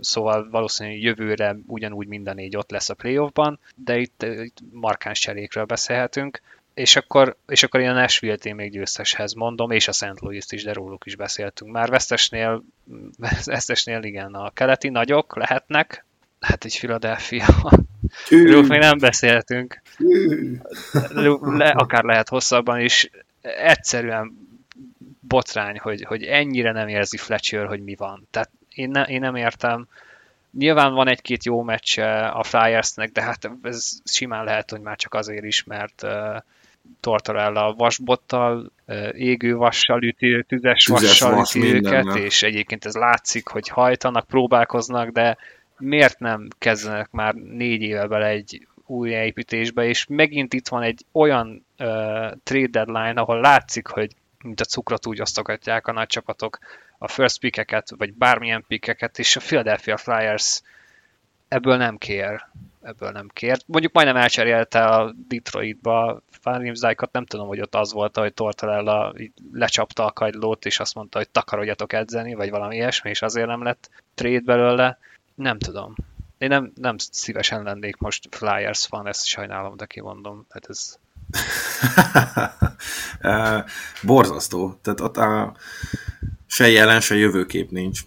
szóval valószínűleg jövőre ugyanúgy minden négy ott lesz a playoffban, de itt, itt markáns cserékről beszélhetünk. És akkor, és akkor én a Nashville-t én még győzteshez mondom, és a St. Louis-t is, de róluk is beszéltünk már. Vesztesnél, vesztesnél igen, a keleti nagyok lehetnek, hát egy Philadelphia, róluk még nem beszéltünk, le, akár lehet hosszabban is, egyszerűen botrány, hogy, hogy ennyire nem érzi Fletcher, hogy mi van. Tehát én, ne, én nem értem. Nyilván van egy-két jó meccs a Flyersnek, de hát ez simán lehet, hogy már csak azért is, mert uh, Tortorella vasbottal, uh, égő vassal üti, tüzes, tüzes vassal vas üti őket, és egyébként ez látszik, hogy hajtanak, próbálkoznak, de miért nem kezdenek már négy éve bele egy új építésbe, és megint itt van egy olyan uh, trade deadline, ahol látszik, hogy mint a cukrot úgy osztogatják a nagy csapatok a first pickeket, vagy bármilyen pickeket, és a Philadelphia Flyers ebből nem kér. Ebből nem kér. Mondjuk majdnem elcserélte a Detroitba Fanimzájkat, nem tudom, hogy ott az volt, hogy Tortorella lecsapta a kagylót, és azt mondta, hogy takarodjatok edzeni, vagy valami ilyesmi, és azért nem lett trade belőle. Nem tudom. Én nem, nem szívesen lennék most Flyers fan, ezt sajnálom, de kimondom. Hát ez Borzasztó. Tehát ott a, se jelen, se jövőkép nincs.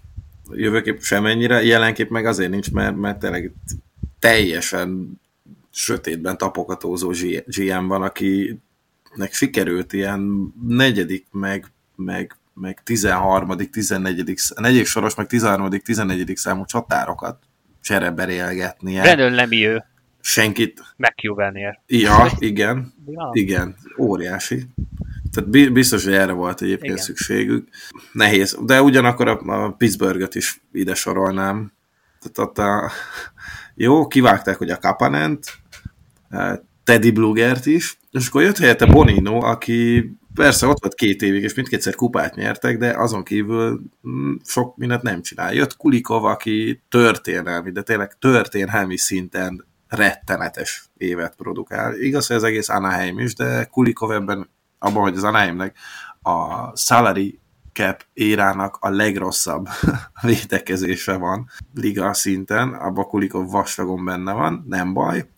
Jövőkép semennyire, jelenkép meg azért nincs, mert, mert tényleg teljesen sötétben tapogatózó GM van, akinek sikerült ilyen negyedik, meg, meg, meg 13., 14., negyedik soros, meg 13., 14. számú csatárokat csereberélgetnie. Brandon ő senkit. McEwennél. Ja, igen. ja. Igen, óriási. Tehát biztos, hogy erre volt egyébként igen. szükségük. Nehéz, de ugyanakkor a, a Pittsburghet is ide sorolnám. Tehát ott a, jó, kivágták, hogy a Kapanent, eh, Teddy Blugert is, és akkor jött helyette Bonino, aki persze ott volt két évig, és mindkétszer kupát nyertek, de azon kívül mm, sok mindent nem csinál. Jött Kulikov, aki történelmi, de tényleg történelmi szinten rettenetes évet produkál. Igaz, hogy az egész Anaheim is, de Kulikov ebben, abban, hogy az Anaheimnek a salary cap érának a legrosszabb védekezése van liga szinten, abban Kulikov vastagon benne van, nem baj,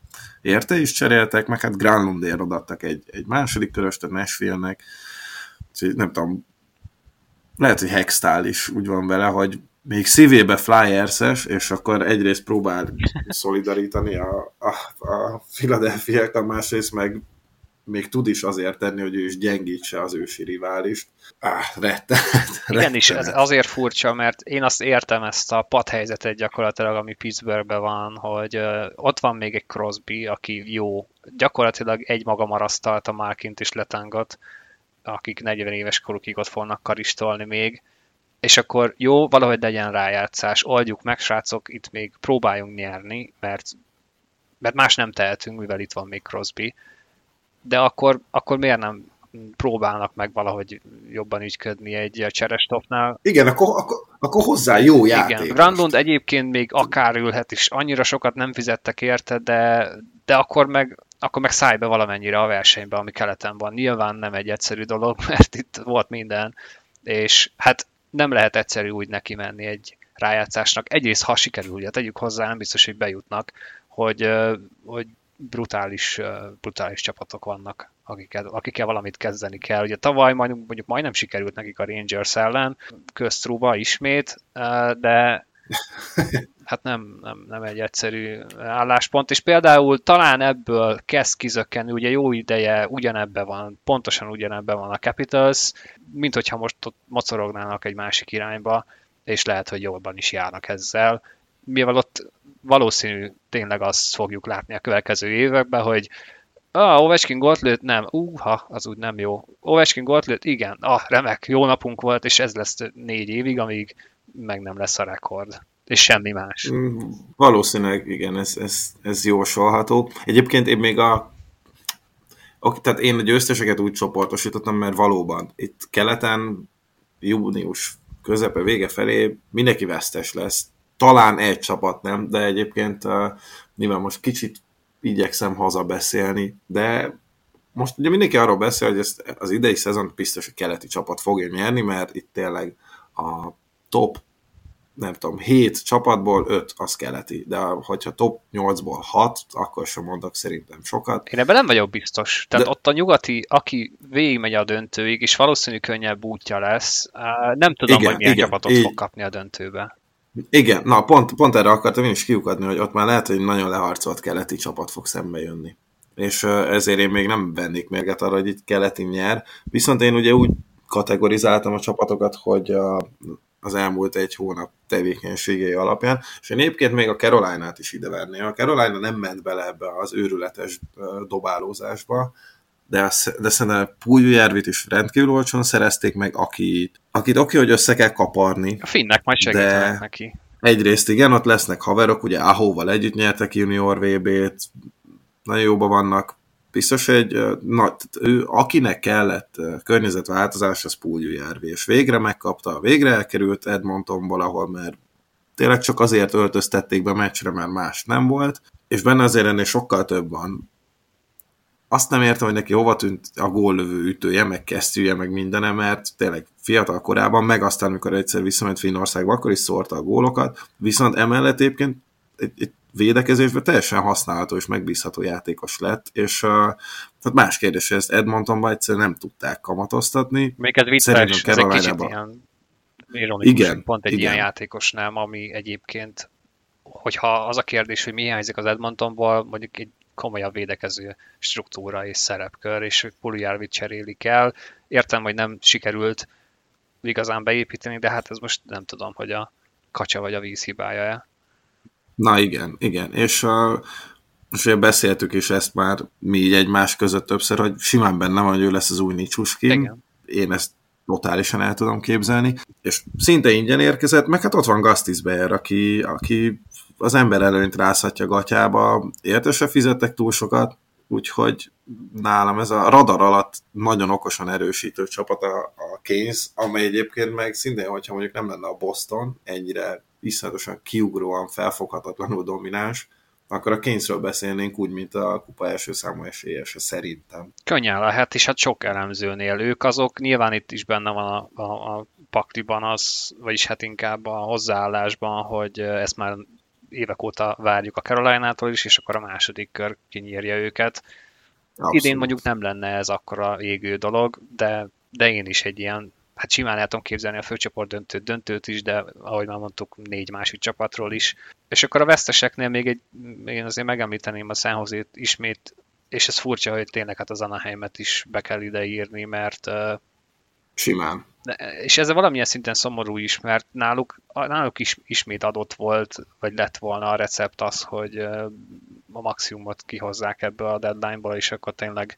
érte is cseréltek, meg hát Granlundért adattak egy, egy második köröst a Nashville-nek, nem tudom, lehet, hogy Hextál is úgy van vele, hogy még szívébe flyers és akkor egyrészt próbál szolidarítani a, a, a philadelphia másrészt meg még tud is azért tenni, hogy ő is gyengítse az ősi riválist. Ah, rettenet. Igen, is ez azért furcsa, mert én azt értem ezt a padhelyzetet gyakorlatilag, ami Pittsburghben van, hogy ott van még egy Crosby, aki jó. Gyakorlatilag egy maga marasztalta Márkint is letángot, akik 40 éves korukig ott fognak karistolni még és akkor jó, valahogy legyen rájátszás, oldjuk meg, srácok, itt még próbáljunk nyerni, mert, mert más nem tehetünk, mivel itt van még Crosby, de akkor, akkor miért nem próbálnak meg valahogy jobban ügyködni egy cserestopnál. Igen, akkor, akkor, akkor hozzá jó játék. Igen, Grandund egyébként még akár ülhet is, annyira sokat nem fizettek érte, de, de akkor meg akkor meg szállj be valamennyire a versenybe, ami keleten van. Nyilván nem egy egyszerű dolog, mert itt volt minden, és hát nem lehet egyszerű úgy neki menni egy rájátszásnak. Egyrészt, ha sikerül, ugye tegyük hozzá, nem biztos, hogy bejutnak, hogy, hogy brutális, brutális csapatok vannak, akikkel, akikkel valamit kezdeni kell. Ugye tavaly majd, mondjuk majdnem sikerült nekik a Rangers ellen, köztrúba ismét, de hát nem, nem, nem egy egyszerű álláspont, és például talán ebből kezd kizökkenni, ugye jó ideje ugyanebben van, pontosan ugyanebben van a Capitals, mint hogyha most ott mocorognának egy másik irányba, és lehet, hogy jobban is járnak ezzel. Mivel ott valószínű tényleg azt fogjuk látni a következő években, hogy Ah, Ovechkin gólt lőtt? Nem. Uha, az úgy nem jó. Ovechkin gólt lőtt? Igen. Ah, remek, jó napunk volt, és ez lesz négy évig, amíg meg nem lesz a rekord. És semmi más. Mm, valószínűleg igen, ez, ez, ez jósolható. Egyébként én még a tehát én a győzteseket úgy csoportosítottam, mert valóban itt keleten június közepe, vége felé mindenki vesztes lesz. Talán egy csapat nem, de egyébként uh, nyilván most kicsit igyekszem hazabeszélni, de most ugye mindenki arról beszél, hogy ezt az idei szezon biztos, hogy keleti csapat fogja nyerni, mert itt tényleg a top nem tudom, 7 csapatból 5 az keleti, de hogyha top 8-ból 6, akkor sem mondok szerintem sokat. Én ebben nem vagyok biztos. Tehát de... ott a nyugati, aki végigmegy a döntőig, és valószínű könnyebb útja lesz, nem tudom, igen, hogy milyen igen, csapatot így... fog kapni a döntőbe. Igen, na pont, pont erre akartam én is kiukadni, hogy ott már lehet, hogy nagyon leharcolt keleti csapat fog szembe jönni. És ezért én még nem vennék mérget arra, hogy itt keleti nyer. Viszont én ugye úgy kategorizáltam a csapatokat, hogy a az elmúlt egy hónap tevékenységei alapján, és én egyébként még a Caroline-át is ide verném. A Carolina nem ment bele ebbe az őrületes dobálózásba, de, de szerintem Puljujárvit is rendkívül olcsón szerezték meg, akit, akit oké, hogy össze kell kaparni. A finnek majd segítenek neki. Egyrészt igen, ott lesznek haverok, ugye Ahóval együtt nyertek junior VB-t, nagyon jóban vannak, biztos egy, na, ő, akinek kellett környezetváltozás, az Puljujárvi, és végre megkapta, végre elkerült Edmontonból, ahol már tényleg csak azért öltöztették be a meccsre, mert más nem volt, és benne azért ennél sokkal több van. Azt nem értem, hogy neki hova tűnt a góllövő ütője, meg kesztyűje, meg mindene, mert tényleg fiatal korában, meg aztán, amikor egyszer visszament Finnországba, akkor is szórta a gólokat, viszont emellett egyébként egy, egy védekezésben teljesen használható és megbízható játékos lett, és uh, tehát más kérdés, hogy ezt Edmontonban egyszerűen nem tudták kamatoztatni. Még ez vicces, ez egy kicsit ilyen ironikus, igen, pont egy igen. ilyen játékos nem, ami egyébként, hogyha az a kérdés, hogy mi hiányzik az Edmontonból, mondjuk egy komolyabb védekező struktúra és szerepkör, és Puljárvit cserélik el. Értem, hogy nem sikerült igazán beépíteni, de hát ez most nem tudom, hogy a kacsa vagy a víz hibája-e. Na igen, igen. És uh, most ugye beszéltük is ezt már mi így egymás között többször, hogy simán benne van, hogy ő lesz az új Nicsuskin. Igen. Én ezt totálisan el tudom képzelni. És szinte ingyen érkezett, meg hát ott van Gastis aki, aki az ember előnyt rázhatja gatyába, érte se fizettek túl sokat, úgyhogy nálam ez a radar alatt nagyon okosan erősítő csapat a, a kéz, amely egyébként meg szintén, hogyha mondjuk nem lenne a Boston ennyire iszonyatosan kiugróan, felfoghatatlanul domináns, akkor a Keynesről beszélnénk úgy, mint a kupa első számú esélyese szerintem. Könnyen lehet, és hát sok elemzőnél ők azok, nyilván itt is benne van a, a, a pakliban az, vagyis hát inkább a hozzáállásban, hogy ezt már évek óta várjuk a Caroline-tól is, és akkor a második kör kinyírja őket. Abszolút. Idén mondjuk nem lenne ez akkora égő dolog, de, de én is egy ilyen hát simán el tudom képzelni a főcsoport döntőt, döntőt is, de ahogy már mondtuk, négy másik csapatról is. És akkor a veszteseknél még egy, én azért megemlíteném a Szenhozét ismét, és ez furcsa, hogy tényleg hát az Anaheimet is be kell ide írni, mert Simán. És ez valamilyen szinten szomorú is, mert náluk, náluk is ismét adott volt, vagy lett volna a recept az, hogy a maximumot kihozzák ebből a deadline-ból, és akkor tényleg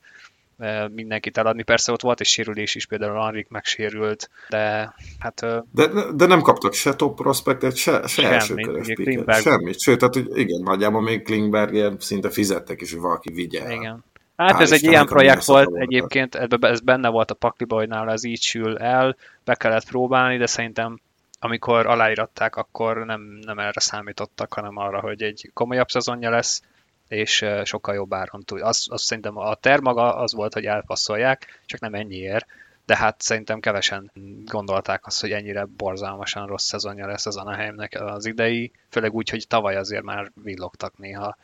mindenkit eladni. Persze ott volt egy sérülés is, például Anrik megsérült, de hát... De, de nem kaptak se top prospektet, se, se első Klingberg... Semmit. Sőt, tehát hogy igen, nagyjából még Klingbergért szinte fizettek is, hogy valaki vigye Igen. Hát Hál ez egy ilyen projekt volt volt egyébként, ebbe, ez benne volt a pakliba, hogy nála ez így sül el, be kellett próbálni, de szerintem amikor aláíratták, akkor nem, nem erre számítottak, hanem arra, hogy egy komolyabb szezonja lesz, és sokkal jobb áron tud. Azt, azt szerintem a terv maga az volt, hogy elpasszolják, csak nem ennyiért, de hát szerintem kevesen gondolták azt, hogy ennyire borzalmasan rossz szezonja lesz az Anaheimnek az idei, főleg úgy, hogy tavaly azért már villogtak néha.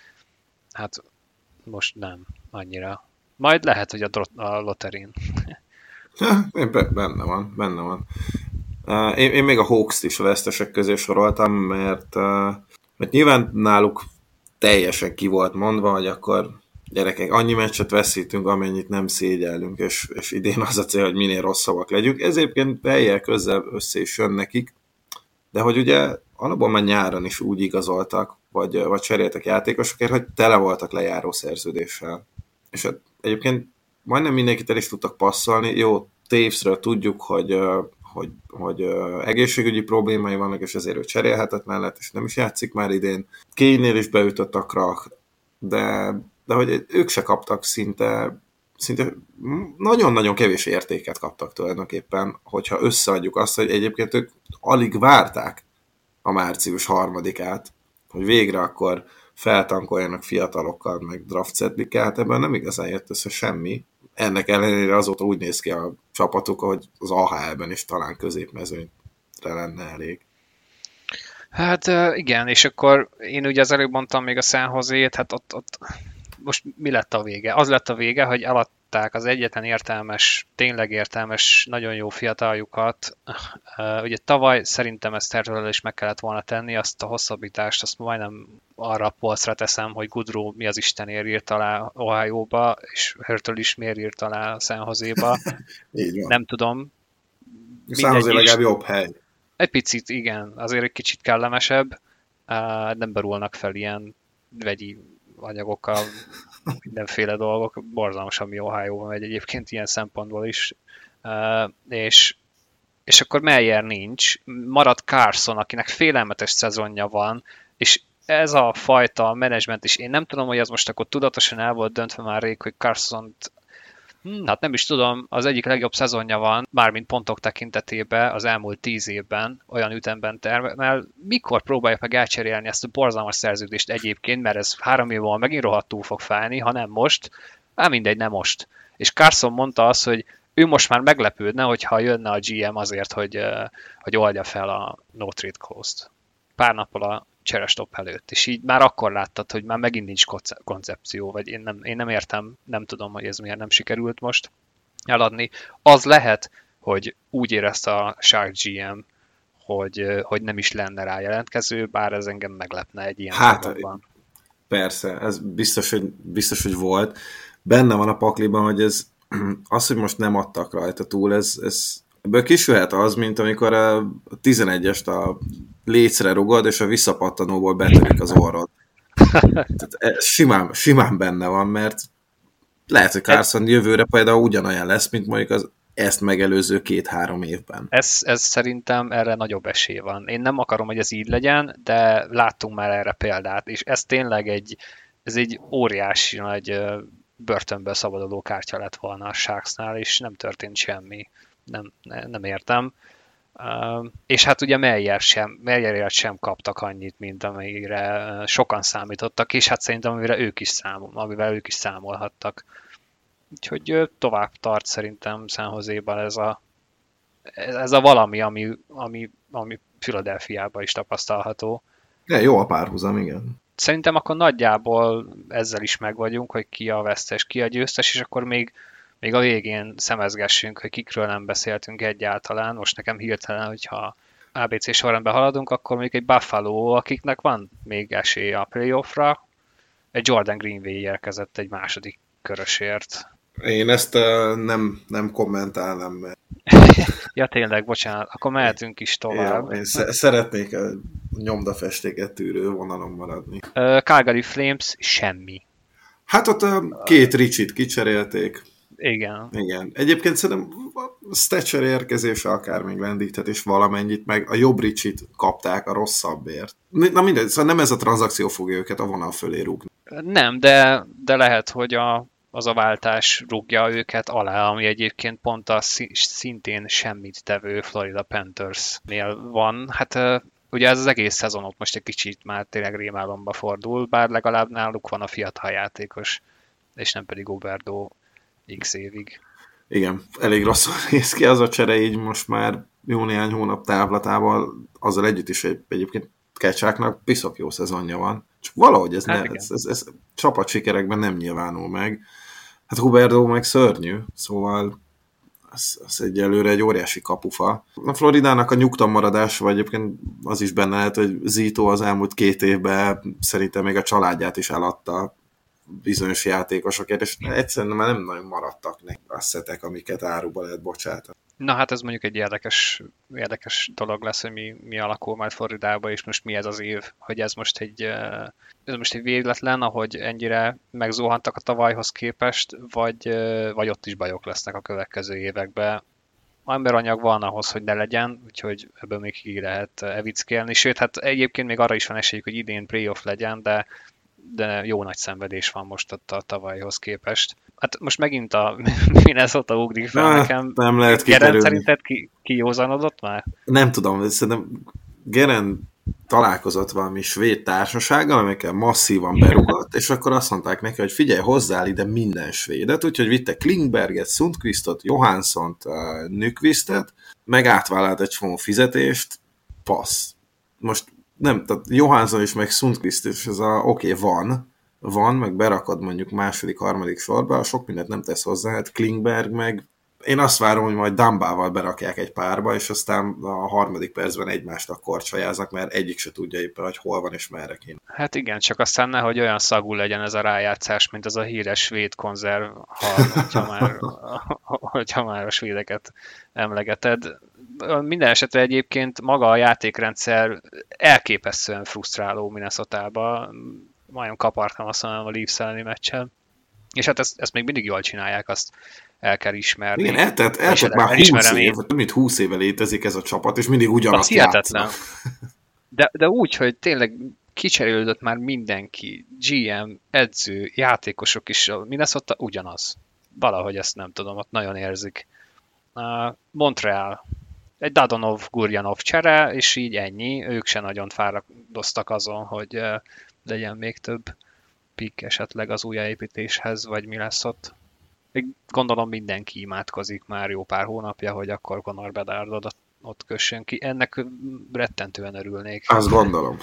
Hát most nem annyira. Majd lehet, hogy a, a loterin. benne van, benne van. Én, én még a Hawks-t is a vesztesek közé soroltam, mert, mert nyilván náluk teljesen ki volt mondva, hogy akkor gyerekek, annyi meccset veszítünk, amennyit nem szégyellünk, és, és idén az a cél, hogy minél rosszabbak legyünk. Ez egyébként teljel közel össze is jön nekik, de hogy ugye alapban már nyáron is úgy igazoltak, vagy, vagy cseréltek játékosokért, hogy tele voltak lejáró szerződéssel. És hát egyébként majdnem mindenkit el is tudtak passzolni. Jó, Tévszről tudjuk, hogy, hogy, hogy egészségügyi problémái vannak, és ezért ő cserélhetetlen lett, és nem is játszik már idén. Kénynél is beütött a krak, de, de hogy ők se kaptak szinte szinte nagyon-nagyon kevés értéket kaptak tulajdonképpen, hogyha összeadjuk azt, hogy egyébként ők alig várták a március harmadikát, hogy végre akkor feltankoljanak fiatalokkal, meg draft hát ebben nem igazán jött össze semmi. Ennek ellenére azóta úgy néz ki a csapatuk, hogy az AHL-ben is talán középmezőnyre lenne elég. Hát igen, és akkor én ugye az előbb mondtam még a Szenhozét, hát ott, ott most mi lett a vége? Az lett a vége, hogy látták az egyetlen értelmes, tényleg értelmes, nagyon jó fiataljukat. Ugye tavaly szerintem ezt tervről is meg kellett volna tenni, azt a hosszabbítást, azt majdnem arra a polcra teszem, hogy Gudró mi az Istenért írt alá Ohio-ba, és Hörtől is miért írt alá San Jose-ba. Nem tudom. San Jose legalább jobb hely. Egy picit, igen, azért egy kicsit kellemesebb. Nem berúlnak fel ilyen vegyi anyagokkal, mindenféle dolgok, borzalmas, ami ohio megy egyébként ilyen szempontból is, és, és akkor Meyer nincs, marad Carson, akinek félelmetes szezonja van, és ez a fajta menedzsment is, én nem tudom, hogy ez most akkor tudatosan el volt döntve már rég, hogy carson Hmm, hát nem is tudom, az egyik legjobb szezonja van, mármint pontok tekintetében az elmúlt tíz évben, olyan ütemben termel. Mikor próbálja meg elcserélni ezt a borzalmas szerződést egyébként, mert ez három év múlva megint rohadtul fog fájni, ha nem most, hát mindegy, nem most. És Carson mondta azt, hogy ő most már meglepődne, hogyha jönne a GM azért, hogy, hogy oldja fel a no trade clause-t. Pár nappal a cserestop előtt, és így már akkor láttad, hogy már megint nincs koncepció, vagy én nem, én nem értem, nem tudom, hogy ez miért nem sikerült most eladni. Az lehet, hogy úgy érezte a Shark GM, hogy, hogy nem is lenne rá jelentkező, bár ez engem meglepne egy ilyen hát, csapatban. Persze, ez biztos hogy, biztos, hogy volt. Benne van a pakliban, hogy ez az, hogy most nem adtak rajta túl, ez, ez ebből kisülhet az, mint amikor a 11-est a lécre rugod, és a visszapattanóból betörik az orrod. Tehát ez simán, simán benne van, mert lehet, hogy Carson jövőre például ugyanolyan lesz, mint mondjuk az ezt megelőző két-három évben. Ez, ez szerintem erre nagyobb esély van. Én nem akarom, hogy ez így legyen, de láttunk már erre példát, és ez tényleg egy, ez egy óriási nagy börtönből szabaduló kártya lett volna a Sharksnál, és nem történt semmi. Nem, nem értem és hát ugye Meyer sem, Meyerért sem kaptak annyit, mint amire sokan számítottak, és hát szerintem amire ők is számol, amivel ők is számolhattak. Úgyhogy tovább tart szerintem San ez a, ez a valami, ami, ami, ami Philadelphiában is tapasztalható. Ja, jó a párhuzam, igen. Szerintem akkor nagyjából ezzel is meg vagyunk, hogy ki a vesztes, ki a győztes, és akkor még még a végén szemezgessünk, hogy kikről nem beszéltünk egyáltalán. Most nekem hirtelen, hogyha ABC sorrendben haladunk, akkor még egy Buffalo, akiknek van még esély a playoffra. Egy Jordan Greenway érkezett egy második körösért. Én ezt uh, nem, nem kommentálnám, mert... ja tényleg, bocsánat, akkor mehetünk is tovább. Ja, én szeretnék a nyomdafestéket tűrő vonalon maradni. Uh, Calgary Flames semmi. Hát ott uh, két Ricsit kicserélték. Igen. Igen. Egyébként szerintem a Stetcher érkezése akár még lendíthetés valamennyit, meg a jobb ricsit kapták a rosszabbért. Na mindegy, szóval nem ez a tranzakció fogja őket a vonal fölé rúgni. Nem, de, de lehet, hogy a, az a váltás rúgja őket alá, ami egyébként pont a szintén semmit tevő Florida Panthers-nél van. Hát ugye ez az egész szezonot most egy kicsit már tényleg rémálomba fordul, bár legalább náluk van a fiatal játékos, és nem pedig Oberdo x évig. Igen, elég rosszul néz ki az a csere így most már jó néhány hónap távlatával, azzal együtt is egy, egyébként Kecsáknak piszok jó szezonja van. Csak valahogy ez, hát ne, ez, ez, ez csapat sikerekben nem nyilvánul meg. Hát Huberdo meg szörnyű, szóval az, az egyelőre egy óriási kapufa. A Floridának a nyugtan maradás, vagy egyébként az is benne lehet, hogy Zito az elmúlt két évben szerintem még a családját is eladta bizonyos játékosokért, és egyszerűen már nem nagyon maradtak neki asszetek, amiket áruba lehet bocsátani. Na hát ez mondjuk egy érdekes, érdekes dolog lesz, hogy mi, mi alakul majd Floridába, és most mi ez az év, hogy ez most egy, ez most egy véletlen, ahogy ennyire megzuhantak a tavalyhoz képest, vagy, vagy ott is bajok lesznek a következő években. Emberanyag van ahhoz, hogy ne legyen, úgyhogy ebből még ki lehet evickélni. Sőt, hát egyébként még arra is van esélyük, hogy idén playoff legyen, de de jó nagy szenvedés van most ott a tavalyhoz képest. Hát most megint a Minnesota ugrik fel Na, nekem. Nem lehet kikerülni. szerinted ki, ki józanodott már? Nem tudom, szerintem Geren találkozott valami svéd társasággal, amikkel masszívan berugott, és akkor azt mondták neki, hogy figyelj, hozzál ide minden svédet, úgyhogy vitte Klingberget, Sundqvistot, Johanssont, Nykvistet, meg átvállalt egy csomó fizetést, passz. Most nem, tehát Johansson is, meg Sundqvist is, ez a oké, okay, van, van, meg berakad mondjuk második, harmadik sorba, sok mindent nem tesz hozzá, hát Klingberg meg én azt várom, hogy majd Dambával berakják egy párba, és aztán a harmadik percben egymást akkor csajáznak, mert egyik se tudja éppen, hogy hol van és merre kéne. Hát igen, csak aztán nehogy olyan szagú legyen ez a rájátszás, mint az a híres svéd konzerv, ha, hogyha, már, hogyha már a svédeket emlegeted. Minden esetre egyébként maga a játékrendszer elképesztően frusztráló Minnesota-ba. Majdnem kapartam azt mondom a Leafs elleni meccsen. És hát ezt, ezt még mindig jól csinálják, azt el kell ismerni. Igen, eltelt, eltelt már 20 év, több mint 20 éve létezik ez a csapat, és mindig ugyanazt játszanak. De, de úgy, hogy tényleg kicserélődött már mindenki, GM, edző, játékosok is, Minnesota ugyanaz. Valahogy ezt nem tudom, ott nagyon érzik. Montreal, egy Dadonov, Gurjanov csere, és így ennyi. Ők se nagyon fáradoztak azon, hogy legyen még több pick esetleg az újjáépítéshez, vagy mi lesz ott gondolom mindenki imádkozik már jó pár hónapja, hogy akkor Conor Bedard ott kössön ki. Ennek rettentően örülnék. Azt gondolom.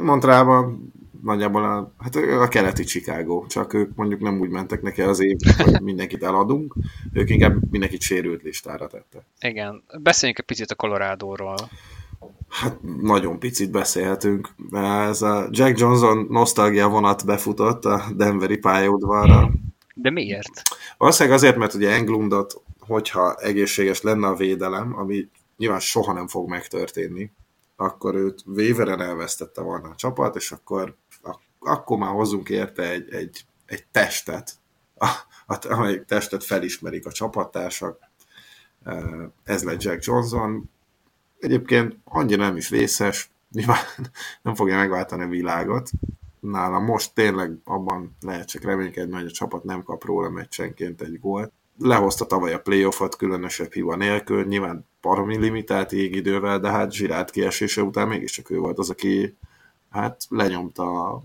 Montrában nagyjából a, hát a keleti Chicago, csak ők mondjuk nem úgy mentek neki az év, hogy mindenkit eladunk, ők inkább mindenkit sérült listára tette. Igen. Beszéljünk egy picit a Colorado-ról. Hát nagyon picit beszélhetünk. Ez a Jack Johnson nosztalgia vonat befutott a Denveri pályaudvarra. De miért? Valószínűleg azért, mert ugye Englundot, hogyha egészséges lenne a védelem, ami nyilván soha nem fog megtörténni, akkor őt Waveren elvesztette volna a csapat, és akkor, akkor már hozunk érte egy, egy, egy testet, amely testet felismerik a csapattársak. Ez lett Jack Johnson. Egyébként annyira nem is vészes, nyilván nem fogja megváltani a világot, nálam most tényleg abban lehet csak reménykedni, hogy a csapat nem kap róla meccsenként egy gólt. Lehozta tavaly a playoffot különösebb hiba nélkül, nyilván baromi limitált égidővel, de hát Zsirát kiesése után mégiscsak ő volt az, aki hát lenyomta a,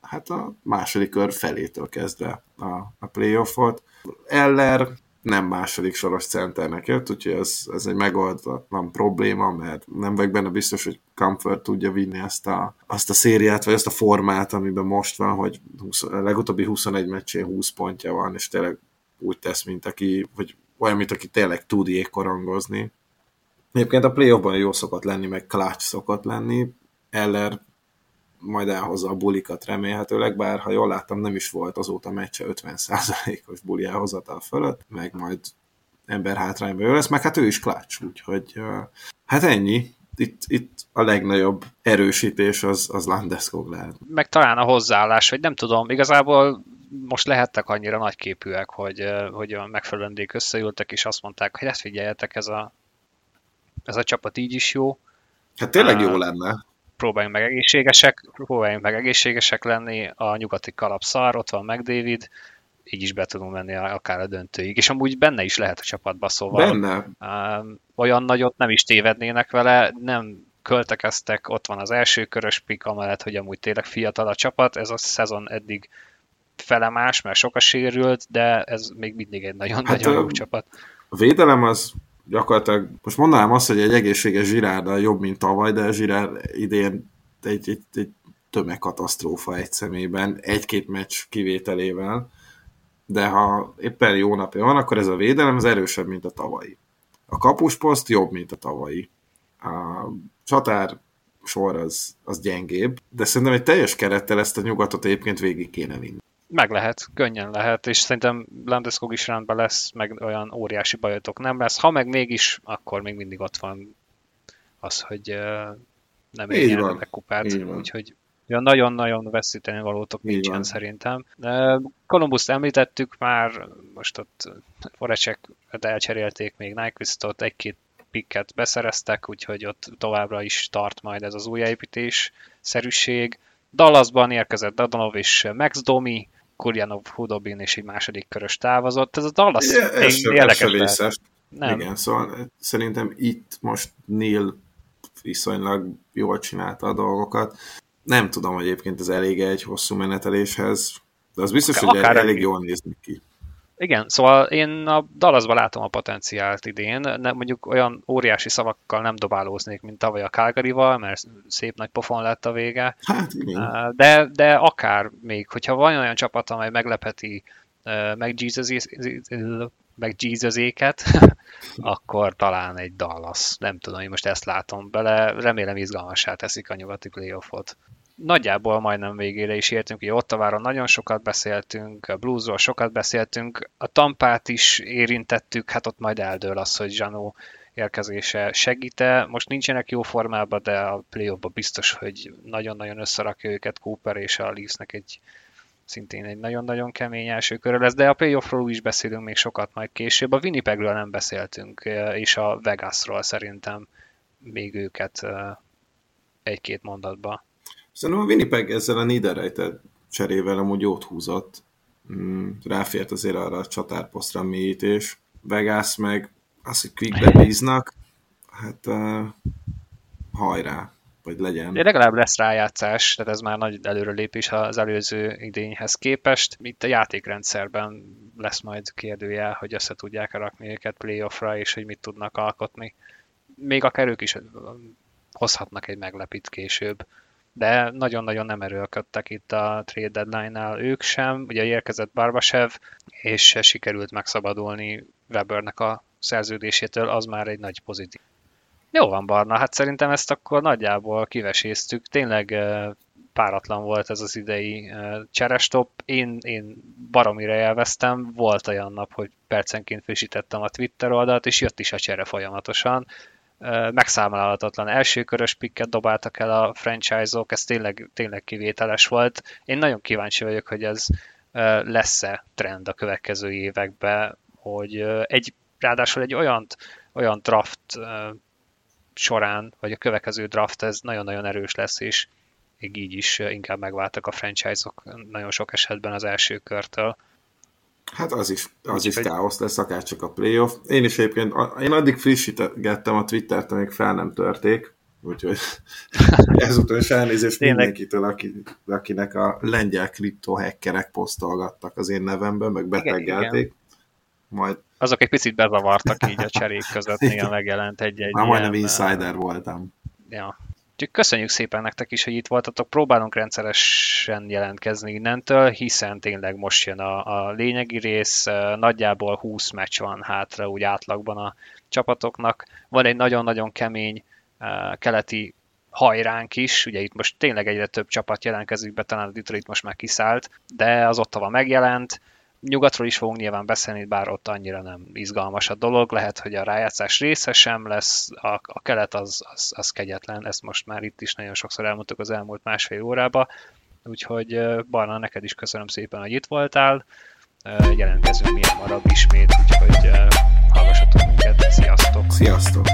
hát a második kör felétől kezdve a, a playoffot. Eller nem második soros centernek jött, úgyhogy ez, ez egy megoldatlan probléma, mert nem vagyok benne biztos, hogy Comfort tudja vinni ezt a, azt a szériát, vagy azt a formát, amiben most van, hogy 20, a legutóbbi 21 meccsén 20 pontja van, és tényleg úgy tesz, mint aki, vagy olyan, mint aki tényleg tud jégkorongozni. Egyébként a playoffban jó szokott lenni, meg clutch szokott lenni. Eller majd elhozza a bulikat remélhetőleg, bár ha jól láttam, nem is volt azóta meccse 50%-os buli elhozatal fölött, meg majd ember hátrányba jó lesz, meg hát ő is klács, úgyhogy hát ennyi. Itt, itt a legnagyobb erősítés az, az Landeskog lehet. Meg talán a hozzáállás, hogy nem tudom, igazából most lehettek annyira nagyképűek, hogy, hogy a megfelelően összeültek, és azt mondták, hogy ezt figyeljetek, ez a, ez a csapat így is jó. Hát tényleg jó lenne próbáljunk meg egészségesek, próbáljunk meg egészségesek lenni, a nyugati kalap szar, ott van meg David, így is be tudunk menni akár a döntőig, és amúgy benne is lehet a csapatba, szóval benne. olyan nagyot nem is tévednének vele, nem költekeztek, ott van az első körös pik, amellett, hogy amúgy tényleg fiatal a csapat, ez a szezon eddig felemás, mert sok a sérült, de ez még mindig egy nagyon-nagyon hát, jó csapat. A védelem az gyakorlatilag, most mondanám azt, hogy egy egészséges Zsirárda jobb, mint tavaly, de a Zsirár idén egy, egy, egy tömegkatasztrófa egy szemében, egy-két meccs kivételével, de ha éppen jó napja van, akkor ez a védelem az erősebb, mint a tavalyi. A kapusposzt jobb, mint a tavalyi. A csatár sor az, az gyengébb, de szerintem egy teljes kerettel ezt a nyugatot egyébként végig kéne vinni. Meg lehet, könnyen lehet, és szerintem Landeskog is rendben lesz, meg olyan óriási bajotok nem lesz. Ha meg mégis, akkor még mindig ott van az, hogy nem érjen meg kupát, úgyhogy Ja, nagyon-nagyon veszíteni valótok Így nincsen van. szerintem. Columbus említettük már, most ott Forecek elcserélték még Nyquistot, egy-két pikket beszereztek, úgyhogy ott továbbra is tart majd ez az újjáépítés szerűség. Dallasban érkezett Dadonov és Max Domi, Kurjanov, Hudobin és egy második körös távozott. Ez a Dallas ja, érdekes. Nem. Igen, szóval szerintem itt most Neil viszonylag jól csinálta a dolgokat. Nem tudom, hogy egyébként ez elég egy hosszú meneteléshez, de az biztos, akár, hogy akár elég jól nézni ki. Igen, szóval én a Dallasban látom a potenciált idén, nem, mondjuk olyan óriási szavakkal nem dobálóznék, mint tavaly a calgary mert szép nagy pofon lett a vége. Hát, igen. De, de akár még, hogyha van olyan csapat, amely meglepeti meg Jesus meg Jesus-éket, akkor talán egy Dallas. Nem tudom, én most ezt látom bele. Remélem izgalmassá teszik a nyugati playoffot nagyjából majdnem végére is értünk, ugye Ottaváron nagyon sokat beszéltünk, a Bluesról sokat beszéltünk, a Tampát is érintettük, hát ott majd eldől az, hogy Zsanó érkezése segíte. Most nincsenek jó formában, de a play biztos, hogy nagyon-nagyon összerakja őket Cooper és a Leafsnek egy szintén egy nagyon-nagyon kemény első körül lesz, de a playoffról is beszélünk még sokat majd később. A Winnipegről nem beszéltünk, és a Vegasról szerintem még őket egy-két mondatba. Szerintem a Winnipeg ezzel a Niederreiter cserével amúgy jót húzott. Mm, ráfért azért arra a csatárposztra mélyítés. Vegas meg az, hogy quickbe bíznak, hát uh, hajrá, vagy legyen. De legalább lesz rájátszás, tehát ez már nagy előrelépés az előző idényhez képest. Itt a játékrendszerben lesz majd kérdője, hogy össze tudják rakni őket playoffra, és hogy mit tudnak alkotni. Még akár ők is hozhatnak egy meglepít később de nagyon-nagyon nem erőlködtek itt a trade deadline-nál ők sem. Ugye érkezett Barbasev, és sikerült megszabadulni Webernek a szerződésétől, az már egy nagy pozitív. Jó van, Barna, hát szerintem ezt akkor nagyjából kiveséztük. Tényleg páratlan volt ez az idei cserestop. Én, én baromira elvesztem, volt olyan nap, hogy percenként frissítettem a Twitter oldalt, és jött is a csere folyamatosan megszámolhatatlan elsőkörös pikket dobáltak el a franchise-ok, ez tényleg, tényleg kivételes volt. Én nagyon kíváncsi vagyok, hogy ez lesz-e trend a következő években, hogy egy, ráadásul egy olyan, olyan draft során, vagy a következő draft, ez nagyon-nagyon erős lesz, és még így is inkább megváltak a franchise-ok nagyon sok esetben az első körtől. Hát az is, az is káosz lesz, akár csak a playoff. Én is egyébként, én addig frissítettem a Twittert, amíg fel nem törték, úgyhogy ezúttal is elnézést mindenkitől, aki, akinek a lengyel kriptohackerek posztolgattak az én nevemben, meg beteggelték. Majd... Azok egy picit bezavartak így a cserék között, néha megjelent egy-egy Már majdnem insider voltam. Ja, Úgyhogy köszönjük szépen nektek is, hogy itt voltatok. Próbálunk rendszeresen jelentkezni innentől, hiszen tényleg most jön a, a lényegi rész. Nagyjából 20 meccs van hátra úgy átlagban a csapatoknak. Van egy nagyon-nagyon kemény keleti hajránk is, ugye itt most tényleg egyre több csapat jelentkezik be, talán a Detroit most már kiszállt, de az Ottawa megjelent, Nyugatról is fogunk nyilván beszélni, bár ott annyira nem izgalmas a dolog. Lehet, hogy a rájátszás része sem lesz, a, a kelet az, az, az kegyetlen, ezt most már itt is nagyon sokszor elmondtuk az elmúlt másfél órába. Úgyhogy Barna, neked is köszönöm szépen, hogy itt voltál. Jelentkezünk milyen marad ismét, úgyhogy hallgassatok minket. Sziasztok! Sziasztok!